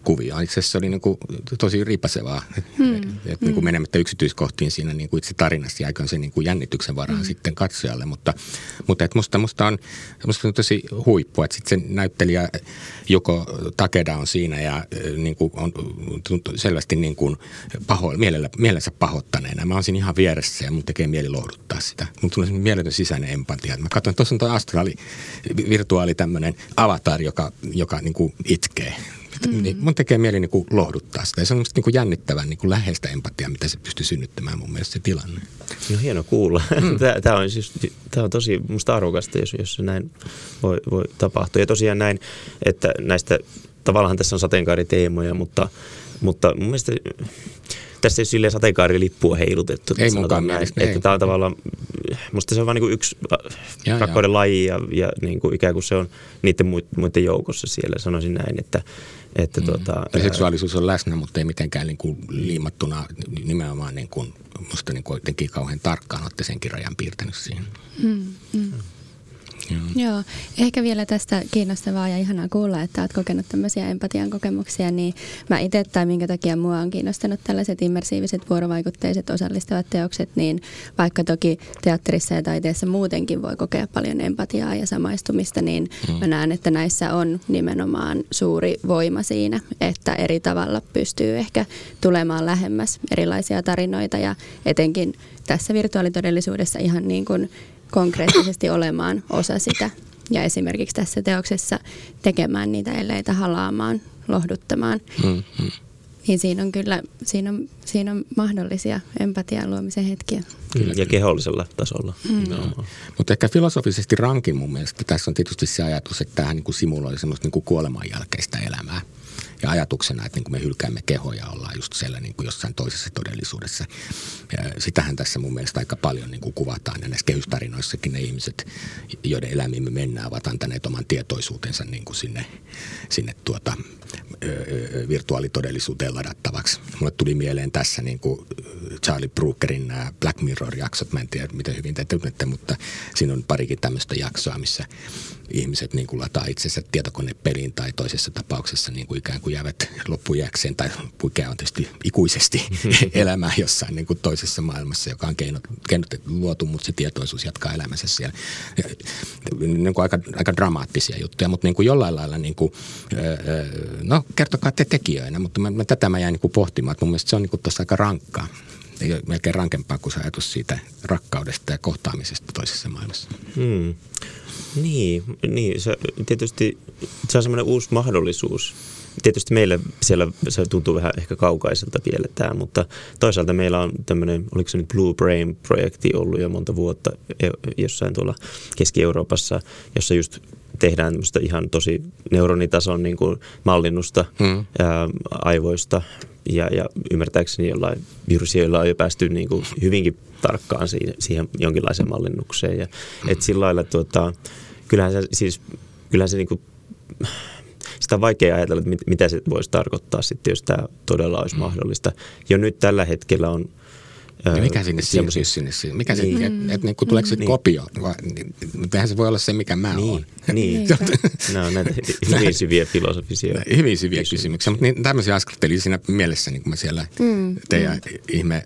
kuvia. Itse asiassa se oli niin kuin tosi riipasevaa, hmm. että niin kuin hmm. menemättä yksityiskohtiin siinä niin kuin itse tarinassa jääköön se niin kuin jännityksen varaan hmm. sitten katsojalle. Mutta, mutta että musta, musta, on, musta on tosi huippu, että sitten se näyttelijä joko Takeda on siinä ja niin kuin on selvästi niin kuin paho, mielellä, mielensä pahoittaneena. Mä oon siinä ihan vieressä ja mun tekee mieli lohduttaa sitä. Mun tulee mieletön sisäinen empatia. Mä katson, että tuossa on tuo astraali, virtuaali tämmöinen avatar, joka, joka niin kuin itkee Mm. Niin mun tekee mieli niin kuin lohduttaa sitä. Ja se on niin kuin jännittävän niin kuin läheistä empatiaa, mitä se pystyy synnyttämään mun mielestä se tilanne. No hieno kuulla. Mm. [LAUGHS] Tämä, on siis, tämä on tosi musta arvokasta, jos, jos se näin voi, voi tapahtua. Ja tosiaan näin, että näistä, tavallaan tässä on sateenkaariteemoja, mutta, mutta mun mielestä tässä ei ole silleen sateenkaarilippua heilutettu. Ei mukaan mielestä, Että tämä on tavallaan, musta se on vain niin yksi ja, rakkauden ja. laji ja, ja niin kuin ikään kuin se on niiden muiden joukossa siellä, sanoisin näin, että että mm. tuota, ja seksuaalisuus on läsnä, mutta ei mitenkään niin kuin liimattuna nimenomaan niin kuin, musta niin kuin jotenkin kauhean tarkkaan olette senkin rajan piirtänyt siihen. Mm, mm. Joo. Joo, ehkä vielä tästä kiinnostavaa ja ihanaa kuulla, että olet kokenut tämmöisiä empatian kokemuksia, niin mä itse tai minkä takia mua on kiinnostanut tällaiset immersiiviset vuorovaikutteiset osallistavat teokset, niin vaikka toki teatterissa ja taiteessa muutenkin voi kokea paljon empatiaa ja samaistumista, niin mm. mä näen, että näissä on nimenomaan suuri voima siinä, että eri tavalla pystyy ehkä tulemaan lähemmäs erilaisia tarinoita ja etenkin tässä virtuaalitodellisuudessa ihan niin kuin konkreettisesti olemaan osa sitä. Ja esimerkiksi tässä teoksessa tekemään niitä elleitä halaamaan, lohduttamaan. Mm, mm. Niin siinä on kyllä siinä on, siinä on mahdollisia empatian luomisen hetkiä. Kyllä, ja kehollisella tasolla. Mm. Mutta ehkä filosofisesti rankin mun mielestä tässä on tietysti se ajatus, että tämähän niin simuloi semmoista niin kuoleman jälkeistä ja ajatuksena, että niin kuin me hylkäämme kehoja, ollaan just siellä niin kuin jossain toisessa todellisuudessa. Ja sitähän tässä mun mielestä aika paljon niin kuin kuvataan ja näissä kehystarinoissakin ne ihmiset, joiden elämiin me mennään, ovat antaneet oman tietoisuutensa niin kuin sinne, sinne tuota, virtuaalitodellisuuteen ladattavaksi. Mulle tuli mieleen tässä niin kuin Charlie Brookerin nämä Black Mirror-jaksot. Mä en tiedä, miten hyvin te tunnette, mutta siinä on parikin tämmöistä jaksoa, missä ihmiset niin kuin lataa itsensä tietokonepeliin tai toisessa tapauksessa niin kuin ikään kuin kuin jäävät loppujääkseen tai puikea on tietysti ikuisesti [LAUGHS] elämää jossain niin kuin toisessa maailmassa, joka on keinot, keinot luotu, mutta se tietoisuus jatkaa elämänsä siellä. Niin kuin aika, aika dramaattisia juttuja, mutta niin kuin jollain lailla, niin kuin, no kertokaa te tekijöinä, mutta mä, mä, tätä mä jäin niin kuin pohtimaan, että mun mielestä se on niin tuossa aika rankkaa ei ole melkein rankempaa kuin se ajatus siitä rakkaudesta ja kohtaamisesta toisessa maailmassa. Hmm. Niin, niin se, tietysti se on semmoinen uusi mahdollisuus. Tietysti meillä siellä se tuntuu vähän ehkä kaukaiselta vielä tämä, mutta toisaalta meillä on tämmöinen, oliko se nyt Blue Brain-projekti ollut jo monta vuotta e, jossain tuolla Keski-Euroopassa, jossa just tehdään ihan tosi neuronitason niin kuin mallinnusta hmm. ää, aivoista ja, ja ymmärtääkseni jollain virusioilla on jo päästy niin kuin hyvinkin tarkkaan siihen, siihen jonkinlaiseen mallinnukseen. Ja, et sillä lailla, tuota, kyllähän se, siis, kyllähän se niin kuin, sitä on vaikea ajatella, että mit, mitä se voisi tarkoittaa sitten, jos tämä todella olisi mahdollista. Jo nyt tällä hetkellä on ja mikä sinne siirtyy sinne? Mikä se, niin. että et, niin, tuleeko se niin. kopio? Vai, niin, eihän se voi olla se, mikä mä niin. oon. [LAUGHS] Niin. Nämä on näitä hyvin syviä filosofisia [LAUGHS] Hyvin syviä kysymyksiä. kysymyksiä. Mutta niin, tämmöisiä askartelin siinä mielessä, niin kun mä siellä mm. teidän mm. ihme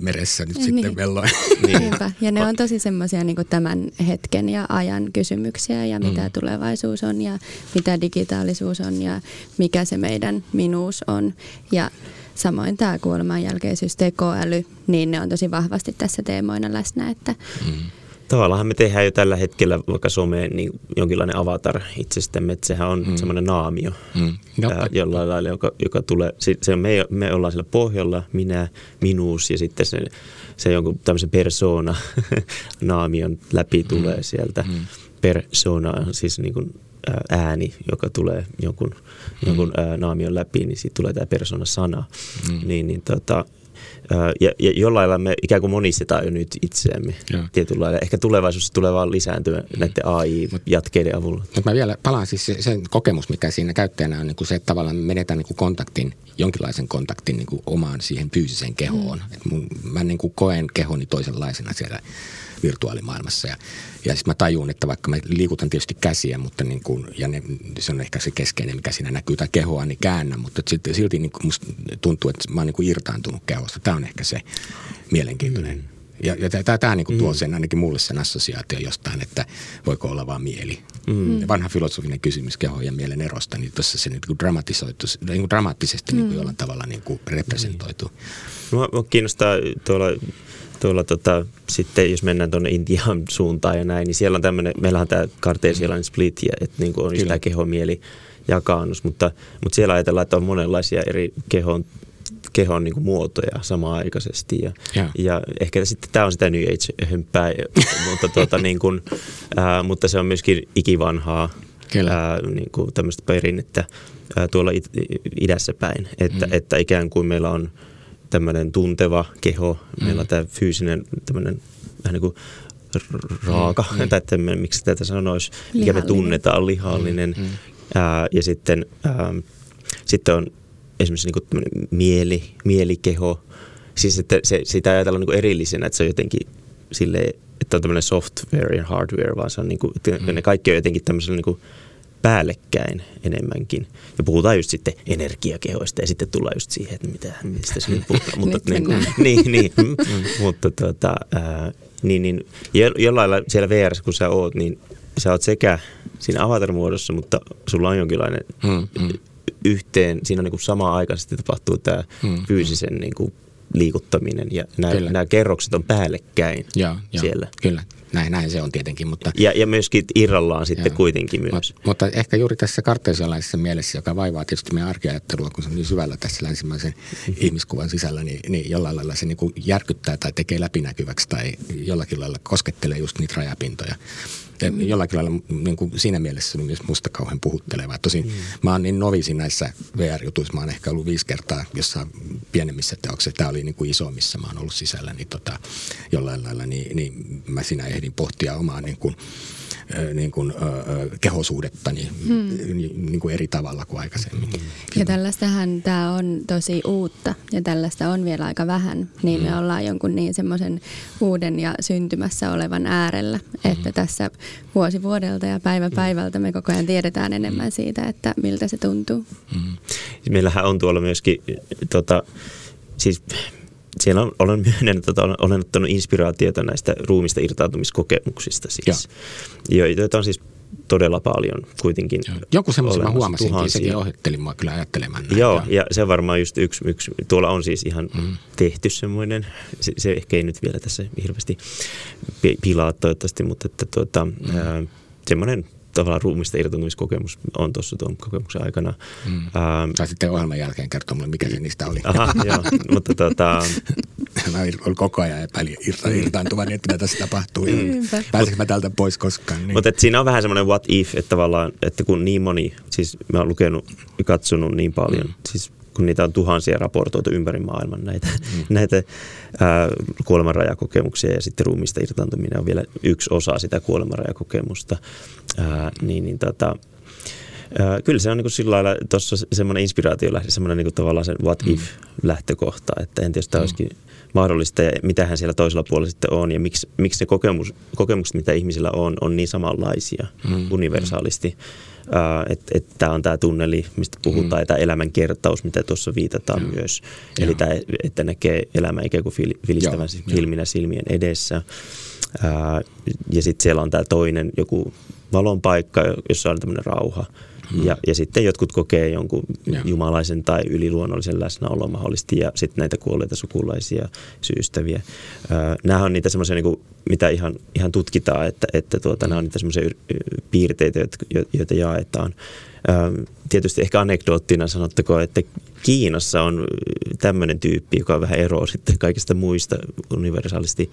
meressä nyt ja sitten niin. velloin. [LAUGHS] Niin. Niinpä. Ja ne on tosi semmoisia niin tämän hetken ja ajan kysymyksiä ja mitä mm. tulevaisuus on ja mitä digitaalisuus on ja mikä se meidän minuus on. Ja Samoin tämä kuolemanjälkeisyys, tekoäly, niin ne on tosi vahvasti tässä teemoina läsnä. Että mm. Tavallaan me tehdään jo tällä hetkellä vaikka someen niin jonkinlainen avatar itsestämme, että sehän on mm. semmoinen naamio mm. ää, jollain lailla, joka, joka tulee, se on, me, me ollaan siellä pohjalla, minä, minuus ja sitten se, se jonkun tämmöisen persona [LAUGHS] naamion läpi mm. tulee sieltä. Mm. Persona siis niin kuin ääni, joka tulee jonkun, mm. Jonkun ää, naamion läpi, niin siitä tulee tämä persona-sana. Mm. Niin, niin tota, ja, ja jollain lailla me ikään kuin monistetaan jo nyt itseämme tietyllä lailla. Ehkä tulevaisuudessa tulee vaan lisääntyä mm. näiden AI-jatkeiden avulla. Mutta mä vielä palaan siis sen kokemus, mikä siinä käyttäjänä on niin kuin se, että tavallaan me menetään niin kuin kontaktin, jonkinlaisen kontaktin niin kuin omaan siihen fyysiseen kehoon. Mm. Et mun, mä niin kuin koen kehoni toisenlaisena siellä virtuaalimaailmassa. Ja, ja sitten mä tajun, että vaikka mä liikutan tietysti käsiä, mutta niin kuin, ja ne, se on ehkä se keskeinen, mikä siinä näkyy, tai kehoa, niin käännä, mutta silti, silti niin kuin musta tuntuu, että mä oon niin kuin irtaantunut kehosta. Tämä on ehkä se mielenkiintoinen. Mm. Ja, ja tämä, tämä niin kuin tuo mm. sen ainakin mulle sen assosiaatio jostain, että voiko olla vaan mieli. Mm. Ja vanha filosofinen kysymys keho ja mielen erosta, niin tuossa se niin kuin dramatisoitu, niin kuin dramaattisesti mm. niin kuin jollain tavalla niin kuin representoitu. Mm. Mua, mua kiinnostaa tuolla tuolla tota, sitten jos mennään tuonne Intian [LAUGHS] suuntaan ja näin, niin siellä on tämmöinen, meillä on tämä karteesialainen split, ja, että niin kuin on Kyllä. tämä kehomieli jakaannus, mutta, mutta siellä ajatellaan, että on monenlaisia eri kehon kehon niin kuin muotoja samaan-aikaisesti. Ja, ja. ja ehkä sitten tämä on sitä New Age-hömpää, [LAUGHS] mutta, tuota, niin kuin, ää, mutta se on myöskin ikivanhaa ää, niin kuin tämmöistä perinnettä ää, tuolla it, idässä päin. Että, mm. että ikään kuin meillä on tämmöinen tunteva keho, mm. meillä on tämä fyysinen tämmöinen vähän niin kuin raaka, mm, mm. tai tämmöinen, miksi tätä sanoisi, mikä me tunnetaan, lihallinen. Mm, mm. Ää, ja sitten, ää, sitten on esimerkiksi niin kuin mieli, mielikeho. Siis että se, sitä ajatellaan niin kuin erillisenä, että se on jotenkin silleen, että on tämmöinen software ja hardware, vaan se on niin kuin, että mm. ne kaikki on jotenkin tämmöisellä niin kuin päällekkäin enemmänkin. Ja puhutaan just sitten energiakehoista ja sitten tullaan just siihen, että mitä, mistä se nyt puhutaan. [LAUGHS] mutta, niin, niin, niin, [LAUGHS] mm, mutta tota, ää, niin, niin, jollain lailla siellä VR, kun sä oot, niin sä oot sekä siinä avatar-muodossa, mutta sulla on jonkinlainen mm, mm. yhteen, siinä on niin kuin samaan aikaisesti tapahtuu tämä mm, fyysisen niin kuin liikuttaminen ja nämä, nämä kerrokset on päällekkäin ja, siellä. Kyllä, näin, näin se on tietenkin. Mutta, ja, ja myöskin irrallaan sitten joo. kuitenkin myös. Mutta, mutta ehkä juuri tässä karteesialaisessa mielessä, joka vaivaa tietysti meidän arkiajattelua, kun se on niin syvällä tässä länsimaisen mm-hmm. ihmiskuvan sisällä, niin, niin jollain lailla se niin kuin järkyttää tai tekee läpinäkyväksi tai jollakin lailla koskettelee just niitä rajapintoja. Mm. jollakin lailla niin kuin siinä mielessä on myös musta kauhean puhutteleva. Tosin mm. mä oon niin novisi näissä VR-jutuissa. Mä oon ehkä ollut viisi kertaa jossain pienemmissä teoksissa. Tämä oli niin kuin iso, missä mä oon ollut sisällä. Niin tota, jollain lailla niin, niin mä siinä ehdin pohtia omaa niin kuin, niin kuin, kehosuudetta niin, hmm. niin kuin eri tavalla kuin aikaisemmin. Hmm. Ja tällaistähän tämä on tosi uutta ja tällaista on vielä aika vähän, niin hmm. me ollaan jonkun niin semmoisen uuden ja syntymässä olevan äärellä, hmm. että tässä vuosi vuodelta ja päivä hmm. päivältä me koko ajan tiedetään enemmän siitä, että miltä se tuntuu. Hmm. Meillähän on tuolla myöskin tota, siis siellä on, olen myönnän, että olen, olen ottanut inspiraatiota näistä ruumista irtautumiskokemuksista siis, jo, joita on siis todella paljon kuitenkin. Joo. Joku semmoisen mä huomasinkin, sekin ohjattelin mua kyllä ajattelemaan näin. Joo, ja se on varmaan just yksi, yksi tuolla on siis ihan mm. tehty semmoinen, se, se ehkä ei nyt vielä tässä hirveästi pilaa toivottavasti, mutta että tuota, mm. semmoinen tavallaan ruumista irtautumiskokemus on tuossa tuon kokemuksen aikana. Mm. Ähm, tai sitten ohjelman jälkeen kertoa mulle, mikä se niistä oli. Aha, joo, mutta tota... [LAUGHS] mä olin koko ajan epäili irta, irtaantuvan, että mitä tässä tapahtuu. Mm. Pääsenkö mä täältä pois koskaan? Niin. Mutta siinä on vähän semmoinen what if, että tavallaan, että kun niin moni, siis mä oon lukenut ja katsonut niin paljon, mm. siis kun niitä on tuhansia raportoitu ympäri maailman näitä, mm. [LAUGHS] näitä ää, kuolemanrajakokemuksia ja sitten ruumista irtaantuminen on vielä yksi osa sitä kuolemanrajakokemusta, ää, niin, niin tota, ää, kyllä se on niin sillä lailla tuossa semmoinen inspiraatio lähde, semmoinen niin tavallaan sen what if lähtökohta, että en tiedä, mm. olisikin mahdollista ja mitähän siellä toisella puolella sitten on ja miksi, miksi ne kokemus, kokemukset, mitä ihmisillä on, on niin samanlaisia mm. universaalisti. Mm että et tämä on tämä tunneli, mistä puhutaan, mm. ja tämä elämänkertaus, mitä tuossa viitataan mm. myös. Eli Joo. tämä, että näkee elämän ikään kuin filistävän filminä silmien edessä. Ää, ja sitten siellä on tämä toinen joku valon paikka, jossa on tämmöinen rauha. Ja, ja sitten jotkut kokee jonkun ja. jumalaisen tai yliluonnollisen läsnäolon mahdollisesti ja sitten näitä kuolleita sukulaisia syystäviä. nämä on niitä semmoisia, niin mitä ihan, ihan tutkitaan, että, että tuota, nämä on niitä semmoisia piirteitä, joita jaetaan. tietysti ehkä anekdoottina sanottako, että Kiinassa on tämmöinen tyyppi, joka on vähän eroa sitten kaikista muista universaalisti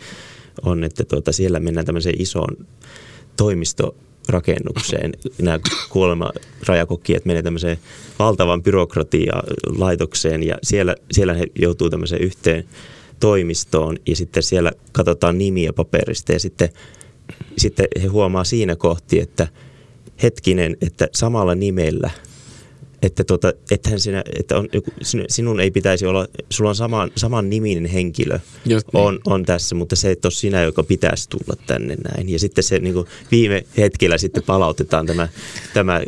on, että tuota, siellä mennään tämmöiseen isoon toimisto rakennukseen. Nämä kuolemarajakokijat menee tämmöiseen valtavan byrokratia-laitokseen ja siellä, siellä he joutuu tämmöiseen yhteen toimistoon ja sitten siellä katsotaan nimiä paperista ja sitten, sitten he huomaa siinä kohti, että hetkinen, että samalla nimellä – että, tota, ethän sinä, että on, sinun ei pitäisi olla, sulla on saman, saman niminen henkilö Just niin. on, on tässä, mutta se et ole sinä, joka pitäisi tulla tänne näin. Ja sitten se niin kuin viime hetkellä sitten palautetaan tämä, tämä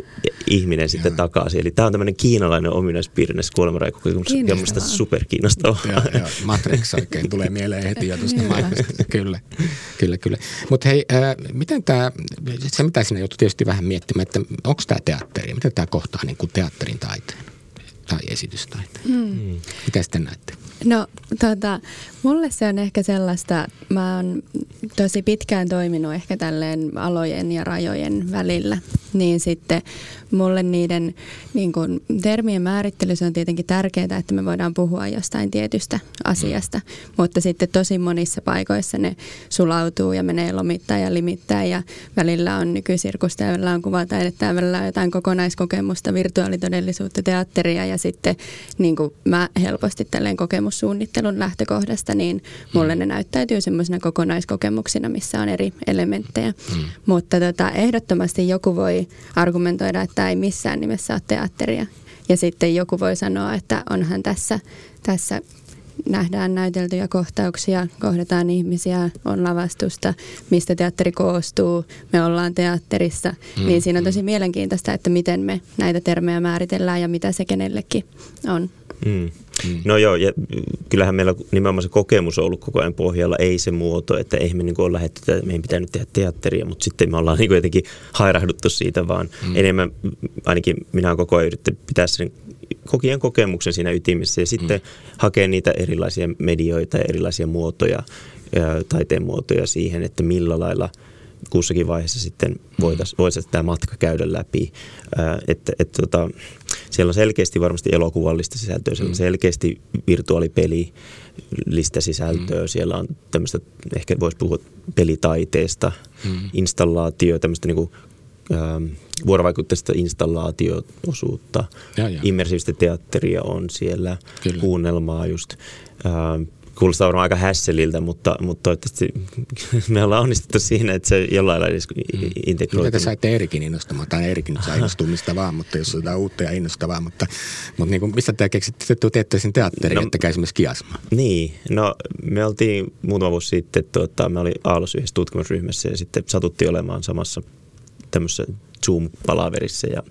ihminen sitten Joo. takaisin. Eli tämä on tämmöinen kiinalainen ominaispiirre näissä kuolemanraikokokemuksissa, ja minusta superkiinnostavaa. Joo, joo. Matrix oikein tulee mieleen heti jo tuosta Kyllä, kyllä, kyllä. Mutta hei, äh, miten tämä, se mitä sinä joutui tietysti vähän miettimään, että onko tämä teatteri, miten tämä kohtaa niin kuin teatteri teatterin taiteen tai esitystaiteen. Mm. Mitä sitten näette? No tota, mulle se on ehkä sellaista, mä oon tosi pitkään toiminut ehkä tälleen alojen ja rajojen välillä, niin sitten mulle niiden niin kun, termien määrittely se on tietenkin tärkeää, että me voidaan puhua jostain tietystä asiasta, mutta sitten tosi monissa paikoissa ne sulautuu ja menee lomittaa ja limittää ja välillä on nykysirkusta ja välillä on kuvataidetta välillä on jotain kokonaiskokemusta, virtuaalitodellisuutta, teatteria ja sitten niin mä helposti tälleen kokemussuunnittelun lähtökohdasta, niin mulle mm. ne näyttäytyy semmoisena kokonaiskokemuksina, missä on eri elementtejä. Mm. Mutta tota, ehdottomasti joku voi argumentoida, että tämä ei missään nimessä ole teatteria. Ja sitten joku voi sanoa, että onhan tässä, tässä nähdään näyteltyjä kohtauksia, kohdataan ihmisiä, on lavastusta, mistä teatteri koostuu, me ollaan teatterissa. Mm. Niin siinä on tosi mielenkiintoista, että miten me näitä termejä määritellään ja mitä se kenellekin on. Mm. Mm. No joo, ja kyllähän meillä nimenomaan se kokemus on ollut koko ajan pohjalla, ei se muoto, että ei me niin ole lähdetty, että meidän pitää nyt tehdä teatteria, mutta sitten me ollaan niin jotenkin hairahduttu siitä, vaan mm. enemmän, ainakin minä olen koko ajan yrittänyt pitää sen kokijan kokemuksen siinä ytimessä ja sitten mm. hakea niitä erilaisia medioita ja erilaisia muotoja, ja taiteen muotoja siihen, että millä lailla – kussakin vaiheessa sitten voitaisiin voitais tämä matka käydä läpi. että, et, tota, siellä on selkeästi varmasti elokuvallista sisältöä, siellä on mm. selkeästi virtuaalipelillistä sisältöä, mm. siellä on tämmöistä, ehkä voisi puhua pelitaiteesta, mm. installaatio, tämmöistä niin kuin, ähm, vuorovaikutteista installaatio-osuutta, ja, ja. immersiivistä teatteria on siellä, Kyllä. kuunnelmaa just. Ähm, kuulostaa varmaan aika hässeliltä, mutta, mutta toivottavasti [LAUGHS] me ollaan onnistuttu siinä, että se jollain lailla mm. integroituu. Mitä te saitte Erikin innostamaan? Tai Erikin nyt saa [LAUGHS] innostua mistä vaan, mutta jos on jotain uutta ja innostavaa. Mutta, mutta niin kuin, mistä te keksitte, että teette sen teatterin, no, ettekä esimerkiksi kiasma? Niin, no me oltiin muutama vuosi sitten, tuota, me oli Aallossa yhdessä tutkimusryhmässä ja sitten satuttiin olemaan samassa tämmöisessä Zoom-palaverissa ja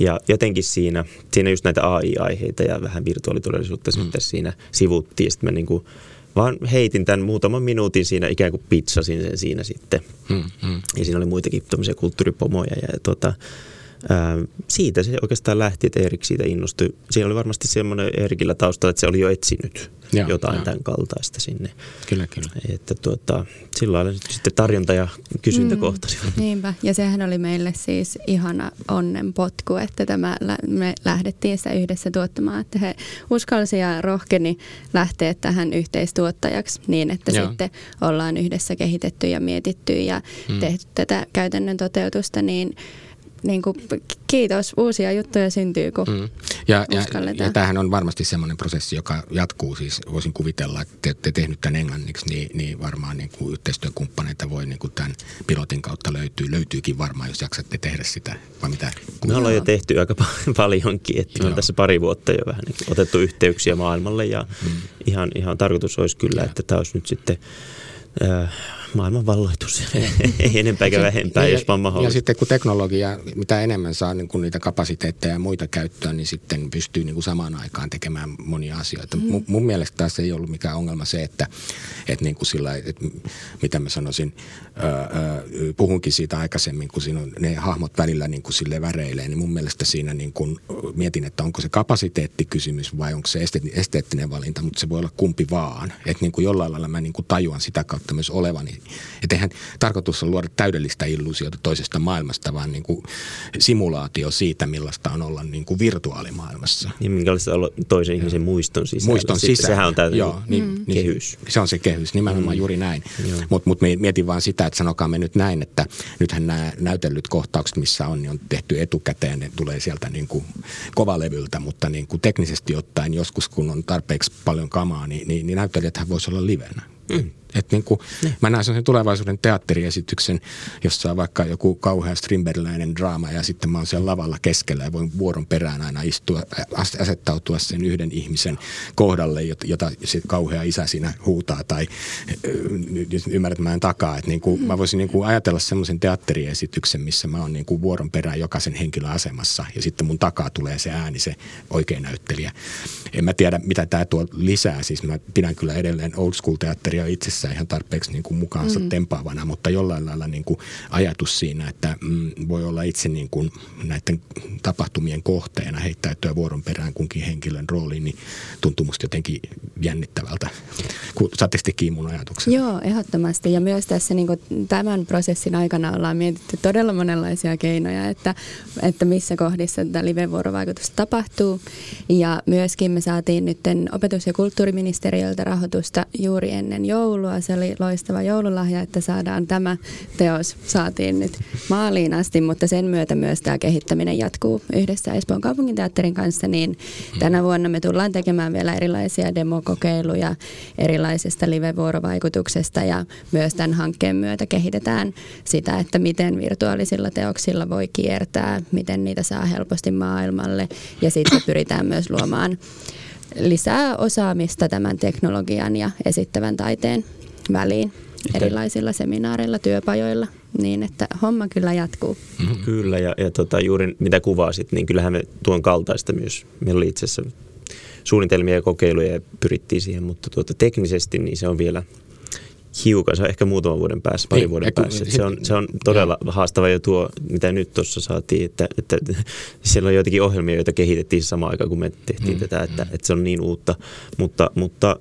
ja jotenkin siinä, siinä just näitä AI-aiheita ja vähän virtuaalitodellisuutta mm. sitten siinä sivuttiin. Sitten mä niin kuin vaan heitin tämän muutaman minuutin siinä, ikään kuin pizzasin sen siinä sitten. Mm, mm. Ja siinä oli muitakin tämmöisiä kulttuuripomoja ja, ja tuota, ää, siitä se oikeastaan lähti, että Erik siitä innostui. Siinä oli varmasti semmoinen Erikillä taustalla, että se oli jo etsinyt ja, jotain ja. tämän kaltaista sinne. Kyllä, kyllä. Että tuota, sillä lailla sitten tarjonta ja kysyntä mm, kohtasivat. [LAUGHS] Niinpä, ja sehän oli meille siis ihana onnenpotku, että tämä, me lähdettiin sitä yhdessä tuottamaan, että he uskalsi ja rohkeni lähteä tähän yhteistuottajaksi niin, että Joo. sitten ollaan yhdessä kehitetty ja mietitty ja mm. tehty tätä käytännön toteutusta, niin niin kuin, kiitos, uusia juttuja syntyy, kun mm. ja, ja, ja tämähän on varmasti semmoinen prosessi, joka jatkuu. Siis voisin kuvitella, että te olette tehnyt tämän englanniksi, niin, niin varmaan niin kuin yhteistyökumppaneita voi niin kuin tämän pilotin kautta löytyy. Löytyykin varmaan, jos jaksatte tehdä sitä. Vai mitä? Me ollaan jo tehty aika [LAUGHS] paljonkin. Että me on tässä pari vuotta jo vähän niin otettu yhteyksiä maailmalle ja mm. ihan, ihan tarkoitus olisi kyllä, ja. että tämä olisi nyt sitten – maailman valloitus, [LAUGHS] ei enempää eikä vähempää, jos vaan mahdollista. Ja sitten kun teknologia, mitä enemmän saa niin kuin niitä kapasiteetteja ja muita käyttöön, niin sitten pystyy niin kuin samaan aikaan tekemään monia asioita. Mm. Mun, mun mielestä taas ei ollut mikään ongelma se, että, että, niin kuin sillä, että mitä mä sanoisin, öö, puhunkin siitä aikaisemmin, kun siinä on ne hahmot välillä niin kuin sille väreilee, niin mun mielestä siinä niin kuin mietin, että onko se kapasiteettikysymys vai onko se esteettinen valinta, mutta se voi olla kumpi vaan. Että niin kuin jollain lailla mä niin kuin tajuan sitä kautta myös olevani että eihän tarkoitus on luoda täydellistä illuusiota toisesta maailmasta, vaan niin kuin simulaatio siitä, millaista on olla niin kuin virtuaalimaailmassa. Ja minkälaista olla toisen ihmisen muiston sisällä. Muiston sisällä. Sehän on tämä Joo, niin, mm. kehys. Niin, se on se kehys, nimenomaan mm. juuri näin. Mutta mut mietin vaan sitä, että sanokaamme nyt näin, että nythän nämä näytellyt kohtaukset, missä on, niin on tehty etukäteen, ne tulee sieltä niin kuin kovalevyltä, mutta niin kuin teknisesti ottaen joskus, kun on tarpeeksi paljon kamaa, niin, niin, niin näyttelijäthän voisi olla livenä. Mm. Et niin kuin, niin. Mä näen sen tulevaisuuden teatteriesityksen, jossa on vaikka joku kauhea Strindbergiläinen draama ja sitten mä oon siellä lavalla keskellä ja voin vuoron perään aina istua, asettautua sen yhden ihmisen kohdalle, jota se kauhea isä siinä huutaa tai ymmärrät mä en takaa. Et niin kuin. Mä voisin niin kuin ajatella semmoisen teatteriesityksen, missä mä oon niin kuin vuoron perään jokaisen henkilön asemassa ja sitten mun takaa tulee se ääni, se oikein näyttelijä. En mä tiedä, mitä tämä tuo lisää. Siis mä pidän kyllä edelleen old school teatteria itsessä itsessään ihan tarpeeksi niin kuin mukaansa mm. tempaavana, mutta jollain lailla niin kuin ajatus siinä, että mm, voi olla itse niin kuin näiden tapahtumien kohteena heittäytyä vuoron perään kunkin henkilön rooliin, niin tuntuu musta jotenkin jännittävältä. Saatteko te mun ajatuksen? Joo, ehdottomasti. Ja myös tässä niin kuin tämän prosessin aikana ollaan mietitty todella monenlaisia keinoja, että, että missä kohdissa tätä live-vuorovaikutusta tapahtuu. Ja myöskin me saatiin nyt opetus- ja kulttuuriministeriöltä rahoitusta juuri ennen joulua joulua. Se oli loistava joululahja, että saadaan tämä teos saatiin nyt maaliin asti, mutta sen myötä myös tämä kehittäminen jatkuu yhdessä Espoon kaupunginteatterin kanssa, niin tänä vuonna me tullaan tekemään vielä erilaisia demokokeiluja erilaisesta live-vuorovaikutuksesta ja myös tämän hankkeen myötä kehitetään sitä, että miten virtuaalisilla teoksilla voi kiertää, miten niitä saa helposti maailmalle ja sitten pyritään myös luomaan lisää osaamista tämän teknologian ja esittävän taiteen väliin erilaisilla seminaareilla, työpajoilla, niin että homma kyllä jatkuu. Mm-hmm. Kyllä, ja, ja tota, juuri mitä kuvasit, niin kyllähän me tuon kaltaista myös. Meillä oli itse asiassa suunnitelmia ja kokeiluja ja pyrittiin siihen, mutta tuota, teknisesti niin se on vielä hiukan, se on ehkä muutaman vuoden päässä, pari niin, vuoden päässä. Se on, se on todella ja. haastava jo tuo, mitä nyt tuossa saatiin, että, että [LAUGHS] siellä on joitakin ohjelmia, joita kehitettiin samaan aikaan, kun me tehtiin mm, tätä, että, mm. että se on niin uutta, mutta, mutta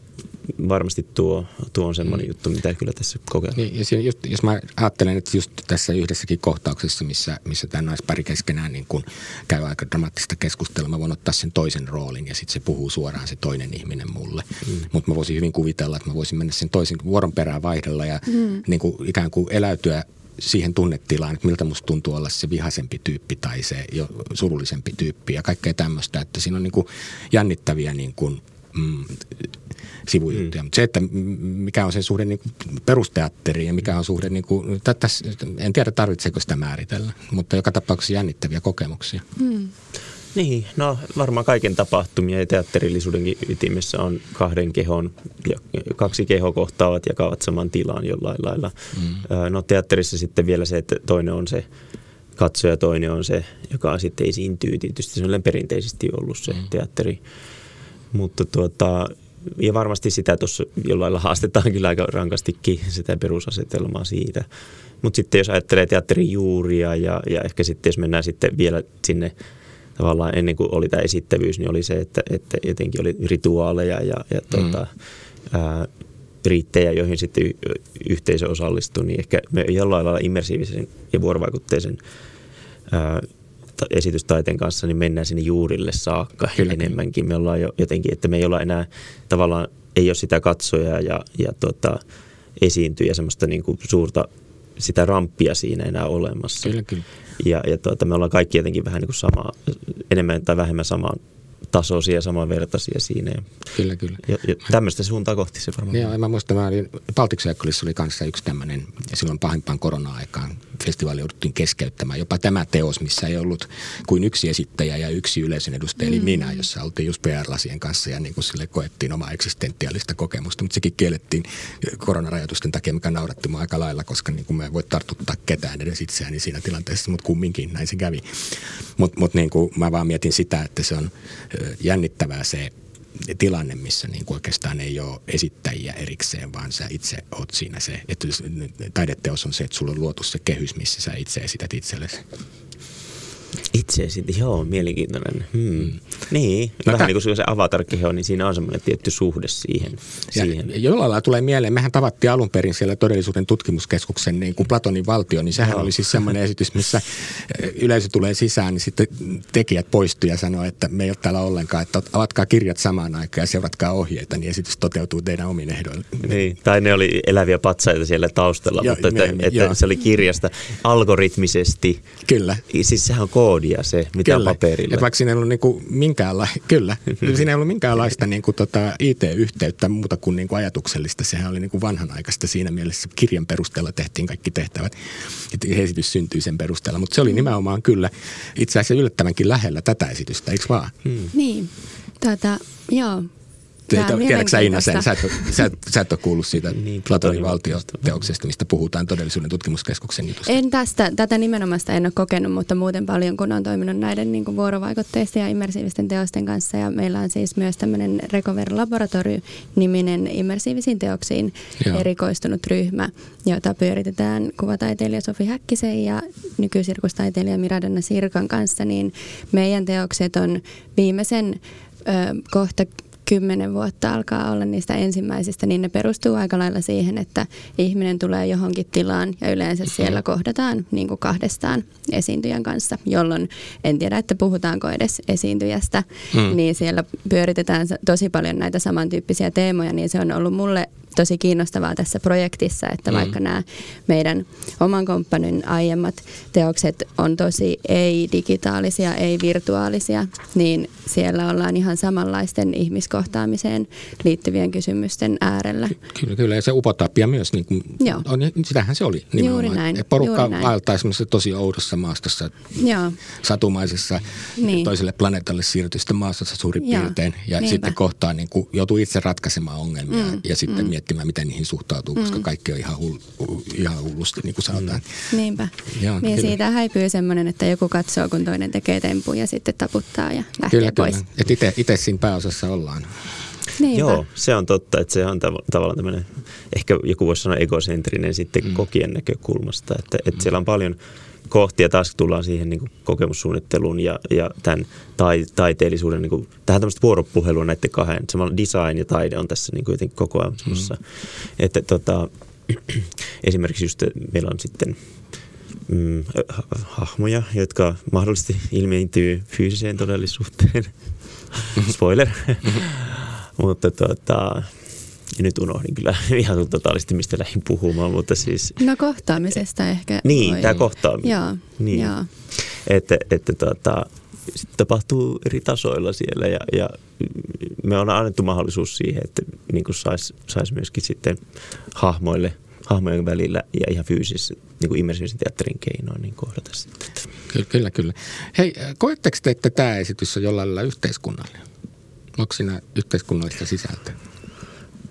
varmasti tuo, tuo on semmoinen mm. juttu, mitä kyllä tässä kokeillaan. Niin, ja just, jos mä ajattelen, että just tässä yhdessäkin kohtauksessa, missä, missä tämä naispari keskenään niin kun käy aika dramaattista keskustelua, mä voin ottaa sen toisen roolin ja sitten se puhuu suoraan se toinen ihminen mulle. Mm. Mutta mä voisin hyvin kuvitella, että mä voisin mennä sen toisen vuoron perään vaihdella ja mm. niin kuin ikään kuin eläytyä siihen tunnetilaan, että miltä musta tuntuu olla se vihaisempi tyyppi tai se jo surullisempi tyyppi ja kaikkea tämmöistä, että siinä on niin kuin jännittäviä niin kuin, mm, sivujuttuja. Mm. Mutta se, että mikä on se suhde niin kuin perusteatteriin ja mikä on suhde, niin kuin, täs, en tiedä tarvitseeko sitä määritellä, mutta joka tapauksessa jännittäviä kokemuksia. Mm. Niin, no varmaan kaiken tapahtumia ja teatterillisuudenkin ytimessä on kahden kehon, ja kaksi kehoa kohtaavat jakavat saman tilan jollain lailla. Mm. No teatterissa sitten vielä se, että toinen on se katsoja, toinen on se, joka sitten esiintyy. Tietysti se on perinteisesti ollut se mm. teatteri. Mutta tuota, ja varmasti sitä tuossa jollain lailla haastetaan kyllä aika rankastikin sitä perusasetelmaa siitä. Mutta sitten jos ajattelee teatterin juuria ja, ja ehkä sitten jos mennään sitten vielä sinne tavallaan ennen kuin oli tämä esittävyys, niin oli se, että, että jotenkin oli rituaaleja ja, ja tuota, mm. ää, riittejä, joihin sitten yhteisö osallistui, niin ehkä me jollain lailla immersiivisen ja vuorovaikutteisen ää, esitystaiteen kanssa, niin mennään sinne juurille saakka Kyllä. enemmänkin. Me ollaan jo jotenkin, että me ei olla enää tavallaan, ei ole sitä katsojaa ja, ja tota, esiintyjä semmoista niin kuin suurta sitä ramppia siinä enää olemassa. Kyllä, kyllä. Ja, ja tuota, me ollaan kaikki jotenkin vähän niin kuin sama, enemmän tai vähemmän samaan tasoisia ja samanvertaisia siinä. Kyllä, kyllä. Ja, ja tämmöistä suuntaa kohti se varmaan. Joo, mä muistan, mä olin, Baltic oli kanssa yksi tämmöinen, silloin pahimpaan korona-aikaan festivaali jouduttiin keskeyttämään. Jopa tämä teos, missä ei ollut kuin yksi esittäjä ja yksi yleisön edustaja, mm. eli minä, jossa oltiin just PR-lasien kanssa ja niin kuin sille koettiin omaa eksistentiaalista kokemusta, mutta sekin kiellettiin koronarajoitusten takia, mikä nauratti mua aika lailla, koska niin kuin mä en voi tartuttaa ketään edes itseäni siinä tilanteessa, mutta kumminkin näin se kävi. Mutta mut niin kuin mä vaan mietin sitä, että se on jännittävää se tilanne, missä niin kuin oikeastaan ei ole esittäjiä erikseen, vaan sä itse oot siinä se, että taideteos on se, että sulla on luotu se kehys, missä sä itse esität itsellesi. Itse sitten, joo, mielenkiintoinen. Hmm. Mm. Niin, no vähän ta- niin kuin se avatar on, niin siinä on semmoinen tietty suhde siihen. Ja siihen. Jollain lailla tulee mieleen, mehän tavattiin alun perin siellä todellisuuden tutkimuskeskuksen niin kuin Platonin valtio, niin sehän no. oli siis semmoinen esitys, missä [LAUGHS] eh, yleisö tulee sisään, niin sitten tekijät poistuu ja sanoo, että me ei ole täällä ollenkaan, että avatkaa kirjat samaan aikaan ja seuratkaa ohjeita, niin esitys toteutuu teidän omin ehdoilla. Niin, tai ne oli eläviä patsaita siellä taustalla, jo, mutta että, että se oli kirjasta algoritmisesti. Kyllä. Siis sehän on koodia se, mitä kyllä. paperilla. Et vaikka siinä ei ollut niinku minkäänla- [LAUGHS] kyllä, [LAUGHS] siinä ei ollut minkäänlaista niinku tota IT-yhteyttä muuta kuin niinku ajatuksellista. Sehän oli niinku vanhanaikaista siinä mielessä. Kirjan perusteella tehtiin kaikki tehtävät. Esitys syntyi sen perusteella, mutta se oli nimenomaan kyllä itse asiassa yllättävänkin lähellä tätä esitystä, eikö vaan? Hmm. Niin, tota, joo. Tiedätkö sä Inna sen? Sä et, sä, et, sä et ole kuullut siitä niin, Platonin valtioteoksesta, mistä puhutaan todellisuuden tutkimuskeskuksen jutusta. En tästä, tätä nimenomaista en ole kokenut, mutta muuten paljon kun on toiminut näiden niin kuin vuorovaikutteisten ja immersiivisten teosten kanssa. Ja meillä on siis myös tämmöinen Recover Laboratory-niminen immersiivisiin teoksiin Joo. erikoistunut ryhmä, jota pyöritetään kuvataiteilija Sofi Häkkisen ja nykysirkustaiteilija Miradanna Sirkan kanssa. Niin meidän teokset on viimeisen ö, kohta kymmenen vuotta alkaa olla niistä ensimmäisistä, niin ne perustuu aika lailla siihen, että ihminen tulee johonkin tilaan ja yleensä siellä kohdataan niin kuin kahdestaan esiintyjän kanssa, jolloin en tiedä, että puhutaanko edes esiintyjästä, mm. niin siellä pyöritetään tosi paljon näitä samantyyppisiä teemoja, niin se on ollut mulle tosi kiinnostavaa tässä projektissa, että mm. vaikka nämä meidän oman komppanin aiemmat teokset on tosi ei-digitaalisia, ei-virtuaalisia, niin siellä ollaan ihan samanlaisten ihmiskohtaamiseen liittyvien kysymysten äärellä. Kyllä, kyllä. Ja se upotapia myös, niin kuin, Joo. On, sitähän se oli nimenomaan. Juuri näin. Porukka vaeltaa semmoisessa tosi oudossa maastossa, Joo. satumaisessa niin. toiselle planeetalle siirtystä maastossa suurin Joo. piirtein. Ja Niinpä. sitten kohtaa niin kuin, joutuu itse ratkaisemaan ongelmia mm. ja sitten mm miettimään, miten niihin suhtautuu, koska mm. kaikki on ihan, hull, ihan hullusti, niin kuin sanotaan. Mm. Niinpä. Joo, niin kyllä. siitä häipyy semmoinen, että joku katsoo, kun toinen tekee tempun ja sitten taputtaa ja lähtee kyllä, pois. Kyllä, että itse siinä pääosassa ollaan. Niinpä. Joo, se on totta, että se on tav- tavallaan tämmöinen, ehkä joku voisi sanoa egocentrinen sitten mm. kokien näkökulmasta, että, että mm. siellä on paljon – kohti ja taas tullaan siihen niin kuin kokemussuunnitteluun ja, ja tämän tai, taiteellisuuden, niin kuin, tähän tämmöistä vuoropuhelua näiden kahden. Samalla design ja taide on tässä niin kuin jotenkin koko ajan mm. Että tota, [CLEARS THROAT] esimerkiksi just meillä on sitten mm, hahmoja, jotka mahdollisesti ilmeintyy fyysiseen todellisuuteen. [LAUGHS] Spoiler. [LAUGHS] Mutta tota, ja nyt unohdin kyllä [LAUGHS] ihan totaalisesti, mistä lähdin puhumaan, mutta siis... No kohtaamisesta ehkä. Niin, voi... tämä kohtaaminen. Joo, niin. joo. Että, että tota, sitten tapahtuu eri tasoilla siellä ja, ja me on annettu mahdollisuus siihen, että niin saisi sais myöskin sitten hahmoille hahmojen välillä ja ihan fyysisesti niin immersiivisen teatterin keinoin niin kohdata sitten. Kyllä, kyllä, kyllä. Hei, koetteko te, että tämä esitys on jollain lailla yhteiskunnallinen? Onko siinä yhteiskunnallista sisältöä?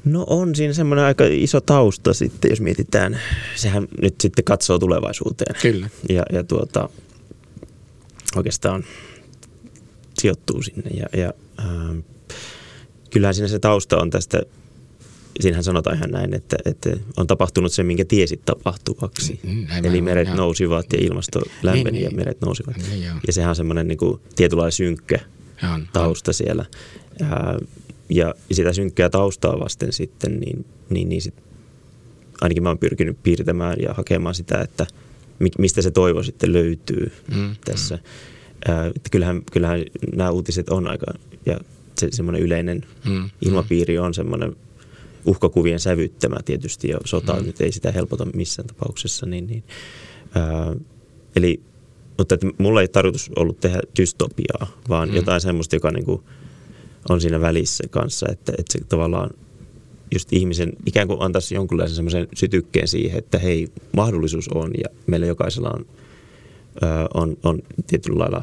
No on siinä semmoinen aika iso tausta sitten, jos mietitään. Sehän nyt sitten katsoo tulevaisuuteen. Kyllä. Ja, ja tuota, oikeastaan sijoittuu sinne. Ja, ja ähm, kyllähän siinä se tausta on tästä, siinähän sanotaan ihan näin, että, että on tapahtunut se, minkä tiesit tapahtuvaksi. Mm, Eli meret on, nousivat ja ilmasto lämpeni niin, ja niin. meret nousivat. Niin, ja sehän on semmoinen niin kuin, tietynlainen synkkä on, tausta on. siellä. Ja, ja sitä synkkää taustaa vasten sitten, niin, niin, niin sit, ainakin mä oon pyrkinyt piirtämään ja hakemaan sitä, että mistä se toivo sitten löytyy mm, tässä. Mm. Äh, kyllähän, kyllähän nämä uutiset on aika, ja se semmoinen yleinen mm, ilmapiiri on semmoinen uhkakuvien sävyttämä tietysti, ja sota mm. nyt ei sitä helpota missään tapauksessa. Niin, niin, äh, eli, mutta että mulla ei tarkoitus ollut tehdä dystopiaa, vaan mm. jotain semmoista, joka niin kuin on siinä välissä kanssa, että, että se tavallaan just ihmisen ikään kuin antaisi jonkunlaisen semmoisen sytykkeen siihen, että hei, mahdollisuus on ja meillä jokaisella on, on, on tietyllä lailla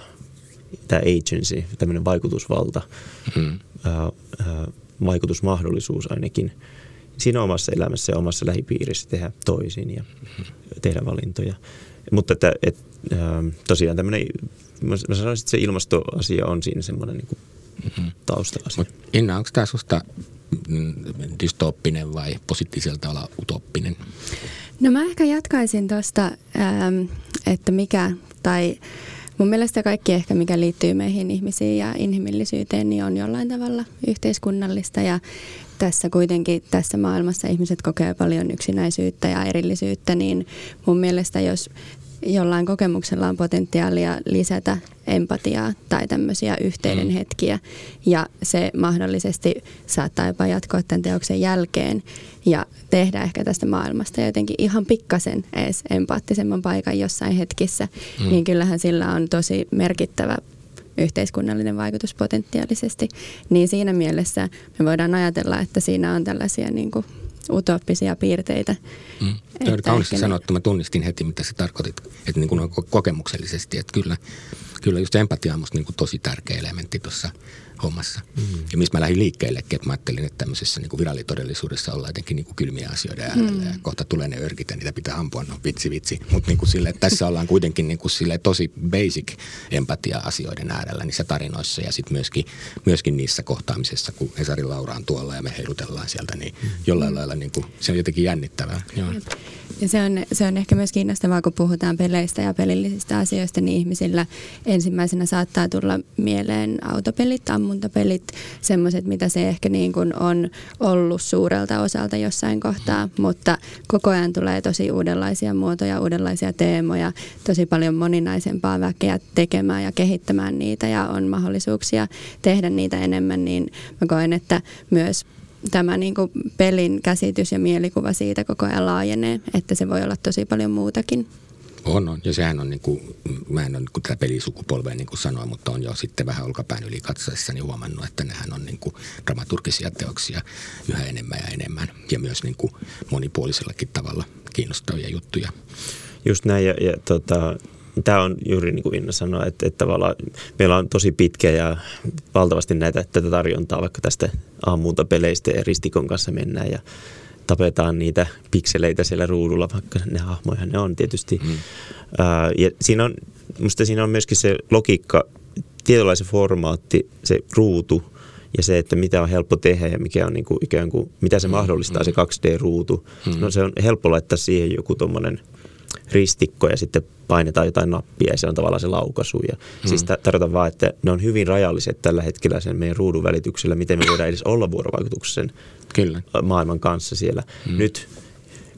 tämä agency, tämmöinen vaikutusvalta, mm. vaikutusmahdollisuus ainakin siinä omassa elämässä ja omassa lähipiirissä tehdä toisin ja mm. tehdä valintoja. Mutta että, et, tosiaan tämmöinen, mä sanoisin, että se ilmastoasia on siinä semmoinen niin kuin mm-hmm. tausta-asia. Mut Inna, onko tämä susta mm, dystooppinen vai positiivisella tavalla utoppinen? No mä ehkä jatkaisin tuosta, ähm, että mikä tai mun mielestä kaikki ehkä mikä liittyy meihin ihmisiin ja inhimillisyyteen niin on jollain tavalla yhteiskunnallista ja tässä kuitenkin tässä maailmassa ihmiset kokee paljon yksinäisyyttä ja erillisyyttä, niin mun mielestä jos jollain kokemuksella on potentiaalia lisätä empatiaa tai tämmöisiä yhteyden mm. hetkiä. Ja se mahdollisesti saattaa jopa jatkoa tämän teoksen jälkeen ja tehdä ehkä tästä maailmasta jotenkin ihan pikkasen edes empaattisemman paikan jossain hetkissä. Mm. Niin kyllähän sillä on tosi merkittävä yhteiskunnallinen vaikutus potentiaalisesti. Niin siinä mielessä me voidaan ajatella, että siinä on tällaisia niin kuin utooppisia piirteitä. Mm. Tämä oli kauniisti sanottu. Mä tunnistin heti, mitä sä tarkoitit, että niin kuin kokemuksellisesti, että kyllä, kyllä just empatia on musta niin kuin tosi tärkeä elementti tuossa hommassa. Mm. Ja mistä mä lähdin liikkeellekin, että mä ajattelin, että tämmöisessä niin kuin virallitodellisuudessa ollaan jotenkin niin kuin kylmiä asioita äärellä mm. ja kohta tulee ne örkit ja niitä pitää ampua, no vitsi vitsi. Mutta niin kuin tässä ollaan kuitenkin niin kuin sille tosi basic empatia-asioiden äärellä niissä tarinoissa ja sitten myöskin, myöskin niissä kohtaamisissa, kun Esari Laura on tuolla ja me heilutellaan sieltä, niin mm. jollain lailla niin kuin, se on jotenkin jännittävää. Joo. Ja se on, se on ehkä myös kiinnostavaa, kun puhutaan peleistä ja pelillisistä asioista, niin ihmisillä ensimmäisenä saattaa tulla mieleen autopelit, ammuntapelit, semmoiset, mitä se ehkä niin kuin on ollut suurelta osalta jossain kohtaa, mutta koko ajan tulee tosi uudenlaisia muotoja, uudenlaisia teemoja, tosi paljon moninaisempaa väkeä tekemään ja kehittämään niitä ja on mahdollisuuksia tehdä niitä enemmän, niin mä koen, että myös tämä niin kuin pelin käsitys ja mielikuva siitä koko ajan laajenee, että se voi olla tosi paljon muutakin. On, on. Ja sehän on, niin kuin, mä en ole niin tätä pelisukupolvea niin kuin sanoin, mutta on jo sitten vähän olkapään yli katsoessani huomannut, että nehän on niin kuin dramaturgisia teoksia yhä enemmän ja enemmän. Ja myös niin kuin monipuolisellakin tavalla kiinnostavia juttuja. Just näin, ja, ja tota, tämä on juuri niin kuin Inna sanoi, että, että tavallaan meillä on tosi pitkä ja valtavasti näitä tätä tarjontaa vaikka tästä peleistä ja ristikon kanssa mennään ja tapetaan niitä pikseleitä siellä ruudulla, vaikka ne hahmoja ne on tietysti. Mm. Ää, ja siinä on, musta siinä on myöskin se logiikka, tietynlainen formaatti, se ruutu ja se, että mitä on helppo tehdä ja mikä on niin kuin ikään kuin, mitä se mm, mahdollistaa mm. se 2D-ruutu. Mm. No se on helppo laittaa siihen joku tuommoinen – ristikko ja sitten painetaan jotain nappia ja se on tavallaan se laukaisu. Ja mm. Siis tarkoitan vaan, että ne on hyvin rajalliset tällä hetkellä sen meidän ruudun välityksellä, miten me voidaan edes olla vuorovaikutuksessa sen Kyllä. maailman kanssa siellä. Mm. Nyt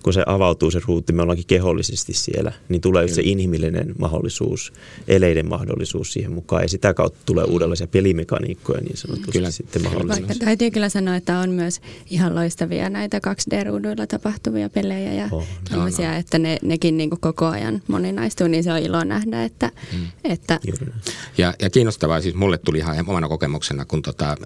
kun se avautuu se ruutti, me ollaankin kehollisesti siellä, niin tulee just se inhimillinen mahdollisuus, eleiden mahdollisuus siihen mukaan. Ja sitä kautta tulee uudenlaisia pelimekaniikkoja niin sanotusti kyllä. sitten mahdollisuus. Vaikka täytyy kyllä sanoa, että on myös ihan loistavia näitä 2D-ruuduilla tapahtuvia pelejä ja oh, tämmöisiä, no, no. että ne, nekin niin kuin koko ajan moninaistuu, niin se on ilo nähdä, että... Mm. että ja, ja kiinnostavaa, siis mulle tuli ihan omana kokemuksena, kun tota,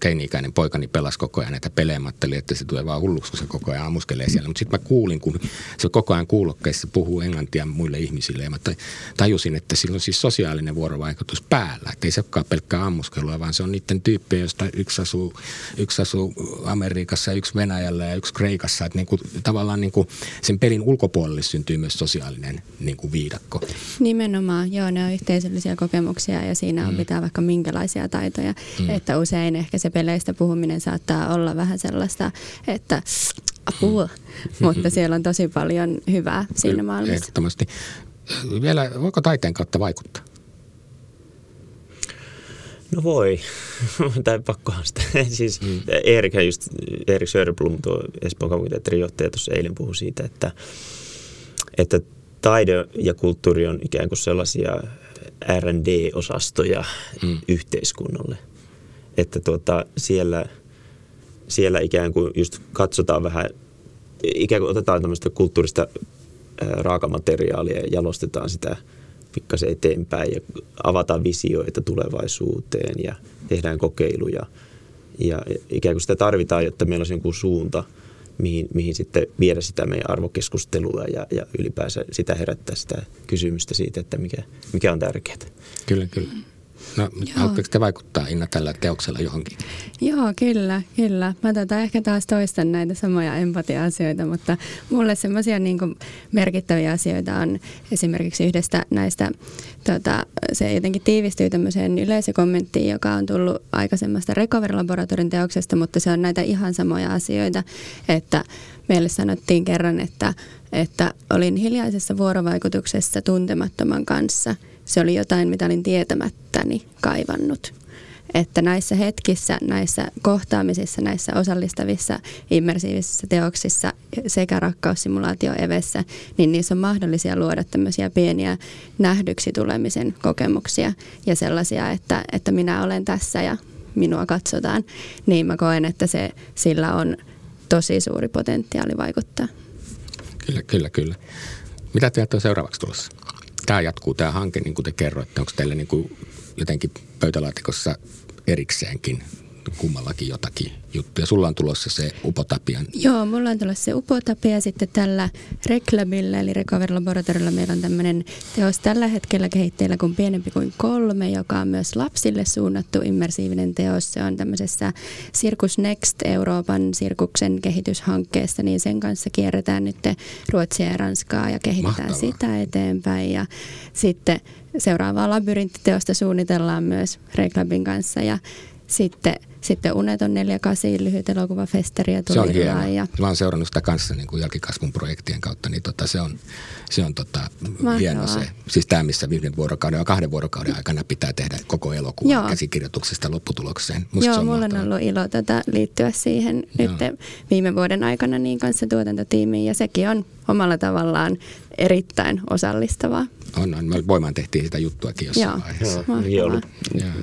teini-ikäinen poikani pelasi koko ajan näitä pelejä, mä että se tulee vaan hulluksi, kun se koko ajan ammuskelee siellä. Mutta sitten mä kuulin, kun se koko ajan kuulokkeissa puhuu englantia muille ihmisille. Ja mä tajusin, että sillä on siis sosiaalinen vuorovaikutus päällä. Että ei se olekaan pelkkää ammuskelua, vaan se on niiden tyyppejä, joista yksi asuu, yksi asuu Amerikassa, yksi Venäjällä ja yksi Kreikassa. Että niin kuin, tavallaan niin kuin sen pelin ulkopuolelle syntyy myös sosiaalinen niin kuin viidakko. Nimenomaan, joo, ne on yhteisöllisiä kokemuksia ja siinä on mm. pitää vaikka minkälaisia taitoja. Mm. Että usein ehkä se peleistä puhuminen saattaa olla vähän sellaista, että apua, [LAUGHS] mutta siellä on tosi paljon hyvää siinä maailmassa. Ehdottomasti. Vielä, voiko taiteen kautta vaikuttaa? No voi, [LAUGHS] tai pakkohan sitä. [LAUGHS] siis mm. Erik, just, Erik Söderblom, tuo Espoon kaupunginteatterin johtaja, tuossa eilen puhui siitä, että, että taide ja kulttuuri on ikään kuin sellaisia R&D-osastoja mm. yhteiskunnalle. Että tuota, siellä, siellä ikään kuin just katsotaan vähän, ikään kuin otetaan tämmöistä kulttuurista raakamateriaalia ja jalostetaan sitä pikkasen eteenpäin ja avataan visioita tulevaisuuteen ja tehdään kokeiluja. Ja ikään kuin sitä tarvitaan, jotta meillä olisi joku suunta, mihin, mihin sitten viedä sitä meidän arvokeskustelua ja, ja ylipäänsä sitä herättää sitä kysymystä siitä, että mikä, mikä on tärkeää. Kyllä, kyllä. No, haluatteko te vaikuttaa Inna tällä teoksella johonkin? Joo, kyllä, kyllä. Mä tota ehkä taas toistan näitä samoja empatia-asioita, mutta mulle semmoisia niin merkittäviä asioita on esimerkiksi yhdestä näistä, tota, se jotenkin tiivistyy tämmöiseen yleisökommenttiin, joka on tullut aikaisemmasta Recover-laboratorin teoksesta, mutta se on näitä ihan samoja asioita, että meille sanottiin kerran, että, että olin hiljaisessa vuorovaikutuksessa tuntemattoman kanssa – se oli jotain, mitä olin tietämättäni kaivannut. Että näissä hetkissä, näissä kohtaamisissa, näissä osallistavissa immersiivisissä teoksissa sekä rakkaussimulaatio evessä, niin niissä on mahdollisia luoda tämmöisiä pieniä nähdyksi tulemisen kokemuksia ja sellaisia, että, että minä olen tässä ja minua katsotaan. Niin mä koen, että se, sillä on tosi suuri potentiaali vaikuttaa. Kyllä, kyllä, kyllä. Mitä teet on seuraavaksi tulossa? Tämä jatkuu tämä hanke, niin kuin te kerroitte, onko teille niin kuin jotenkin pöytälaatikossa erikseenkin kummallakin jotakin juttuja. Sulla on tulossa se Upotapian. Joo, mulla on tulossa se Upotapia. Sitten tällä Reklabilla, eli Recover Laboratorilla, meillä on tämmöinen teos tällä hetkellä kehitteillä kuin Pienempi kuin kolme, joka on myös lapsille suunnattu immersiivinen teos. Se on tämmöisessä Circus Next Euroopan sirkuksen kehityshankkeessa, niin sen kanssa kierretään nyt Ruotsia ja Ranskaa ja kehitetään Mahtavaa. sitä eteenpäin. Ja sitten seuraavaa labyrinttiteosta suunnitellaan myös Reklabin kanssa ja sitten – sitten Uneton 48 lyhyt elokuvafestaria tuli Se on hienoa. Ja... Mä oon seurannut sitä kanssa niin kuin jälkikasvun projektien kautta, niin tota, se on, se on tota, hieno se. Siis tämä, missä yhden vuorokauden ja kahden vuorokauden aikana pitää tehdä koko elokuva Joo. käsikirjoituksesta lopputulokseen. Musta Joo, mulla on ollut ilo tätä liittyä siihen Joo. nyt viime vuoden aikana niin kanssa tuotantotiimiin ja sekin on omalla tavallaan erittäin osallistavaa. On, on. Me voimaan tehtiin sitä juttuakin jossain Joo. vaiheessa. Joo, niin ollut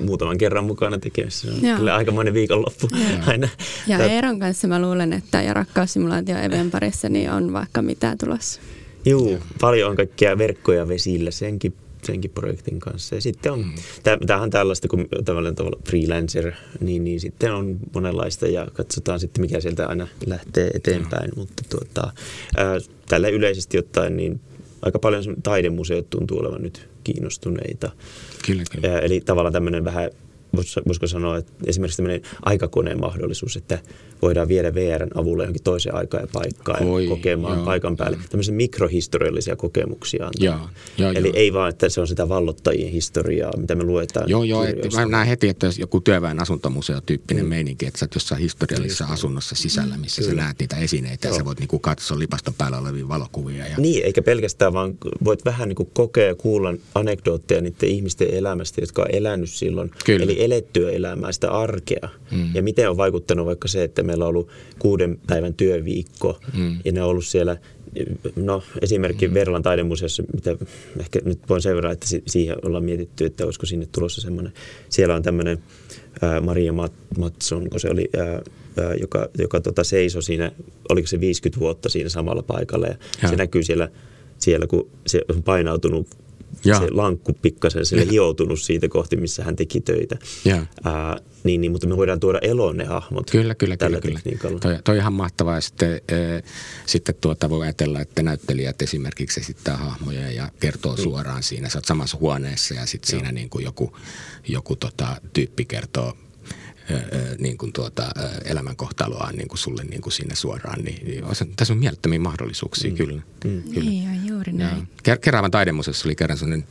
muutaman kerran mukana tekemässä. Se on Joo. kyllä aikamoinen viikonloppu Joo. [LAUGHS] aina. Ja Tät... Eeron kanssa mä luulen, että ja rakkaussimulaatio Even parissa niin on vaikka mitä tulossa. Joo, paljon on kaikkia verkkoja vesillä senkin senkin projektin kanssa. Ja sitten on, mm. tämähän on tällaista kuin tavallaan tavalla freelancer, niin, niin sitten on monenlaista ja katsotaan sitten mikä sieltä aina lähtee eteenpäin. Mm. Mutta tuota, ää, tällä yleisesti ottaen niin aika paljon taidemuseot tuntuu olevan nyt kiinnostuneita. Kyllä, kyllä. Eli tavallaan tämmöinen vähän voisiko sanoa, että esimerkiksi tämmöinen aikakoneen mahdollisuus, että voidaan viedä VRn avulla johonkin toiseen aikaan ja paikkaan Oi, ja kokemaan joo, paikan päälle. Joo. Tämmöisiä mikrohistoriallisia kokemuksia. Joo, joo, Eli joo. ei vaan, että se on sitä vallottajien historiaa, mitä me luetaan. Joo, joo. Että mä näen heti, että jos joku työväen asuntomuseo-tyyppinen mm. meininki, että sä oot jossain historiallisessa Just, asunnossa sisällä, missä Kyllä. sä näet niitä esineitä joo. ja sä voit niinku katsoa lipaston päällä olevia valokuvia. Ja... Niin, eikä pelkästään vaan voit vähän niinku kokea ja kuulla anekdootteja niiden ihmisten elämästä, jotka on elänyt silloin. Kyllä. Eli elettyä elämää, sitä arkea. Mm. Ja miten on vaikuttanut vaikka se, että meillä on ollut kuuden päivän työviikko mm. ja ne on ollut siellä no esimerkki mm. Verlan taidemuseossa, mitä ehkä nyt voin sen verran, että siihen ollaan mietitty, että olisiko sinne tulossa semmoinen, siellä on tämmöinen Maria Matson, kun se oli, ää, ää, joka, joka tota seisoi siinä, oliko se 50 vuotta siinä samalla paikalla ja, ja. se näkyy siellä, siellä, kun se on painautunut ja. se lankku pikkasen sille hioutunut siitä kohti, missä hän teki töitä. Ja. Ää, niin, niin, mutta me voidaan tuoda eloon ne hahmot Kyllä, kyllä, kyllä. kyllä. Toi, toi ihan mahtavaa. Ja sitten, äh, sitten tuota voi ajatella, että näyttelijät esimerkiksi esittää hahmoja ja kertoo mm. suoraan siinä. Sä oot samassa huoneessa ja sitten siinä niin kuin joku, joku tota, tyyppi kertoo niin kuin tuota, elämänkohtaloaan niin kuin sulle niin kuin sinne suoraan. Niin, niin tässä on mielettömiä mahdollisuuksia, mm. kyllä. Mm. kyllä. Niin, ja juuri näin. Ja. Keraavan taidemuseossa oli kerran sellainen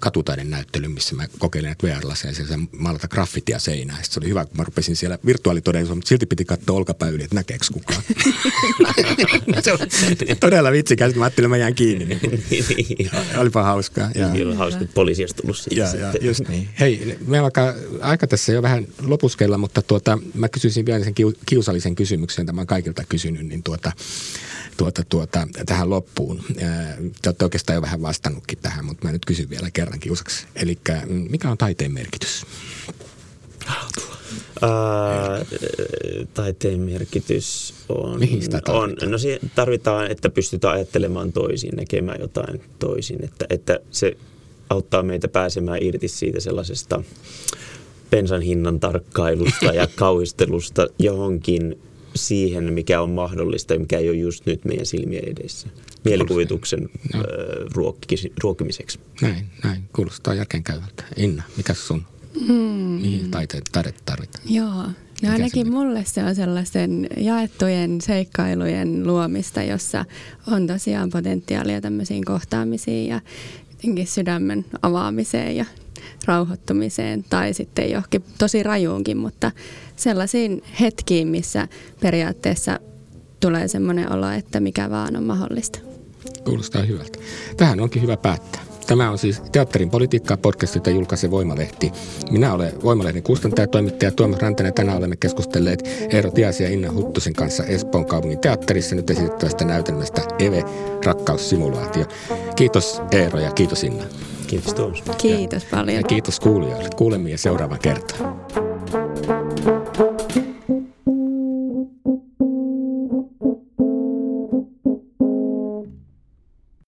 katutaiden näyttely, missä mä kokeilin, että VR-laseja se maalata graffitia seinään. Sitten se oli hyvä, kun mä rupesin siellä virtuaalitodellisuudessa, mutta silti piti katsoa olkapää yli, että näkeekö kukaan. [LAUGHS] se oli todella vitsikäs, mä ajattelin, että mä jään kiinni. Niin niin. Olipa hauskaa. Ja. Oli hauska, että poliisi olisi tullut siitä. Ja, ja, just niin. Hei, me alkaa aika tässä jo vähän lopuskella, mutta tuota, mä kysyisin vielä sen kiusallisen kysymyksen, tämä kaikilta kysynyt, niin tuota, tuota, tuota, tähän loppuun. Te olette oikeastaan jo vähän vastannutkin tähän, mutta mä nyt kysyn vielä kerran kiusaksi. Eli mm, mikä on taiteen merkitys? Ää, taiteen merkitys on, Mihin sitä on no se tarvitaan, että pystytään ajattelemaan toisin, näkemään jotain toisin, että, että se auttaa meitä pääsemään irti siitä sellaisesta bensan hinnan tarkkailusta ja [LAUGHS] kauhistelusta johonkin siihen, mikä on mahdollista ja mikä ei ole just nyt meidän silmien edessä. Mielikuvituksen no. ruokkimiseksi. Näin, näin. Kuulostaa järkeenkäyvältä. Inna, mikä sun? Hmm. Mihin taiteet tarvitaan? Joo. No ainakin se mulle se on sellaisten jaettujen seikkailujen luomista, jossa on tosiaan potentiaalia tämmöisiin kohtaamisiin ja jotenkin sydämen avaamiseen ja rauhoittumiseen tai sitten johonkin tosi rajuunkin, mutta sellaisiin hetkiin, missä periaatteessa tulee semmoinen olo, että mikä vaan on mahdollista. Kuulostaa hyvältä. Tähän onkin hyvä päättää. Tämä on siis Teatterin politiikkaa podcast, jota julkaisee Voimalehti. Minä olen Voimalehden kustantaja toimittaja Tuomas Rantanen. Tänään olemme keskustelleet Eero Tiasi ja Inna Huttusen kanssa Espoon kaupungin teatterissa nyt esitettävästä näytelmästä Eve, rakkaussimulaatio. Kiitos Eero ja kiitos Inna. Kiitos Tuomas. Kiitos paljon. Ja kiitos kuulijoille. Kuulemme seuraavan kertaan.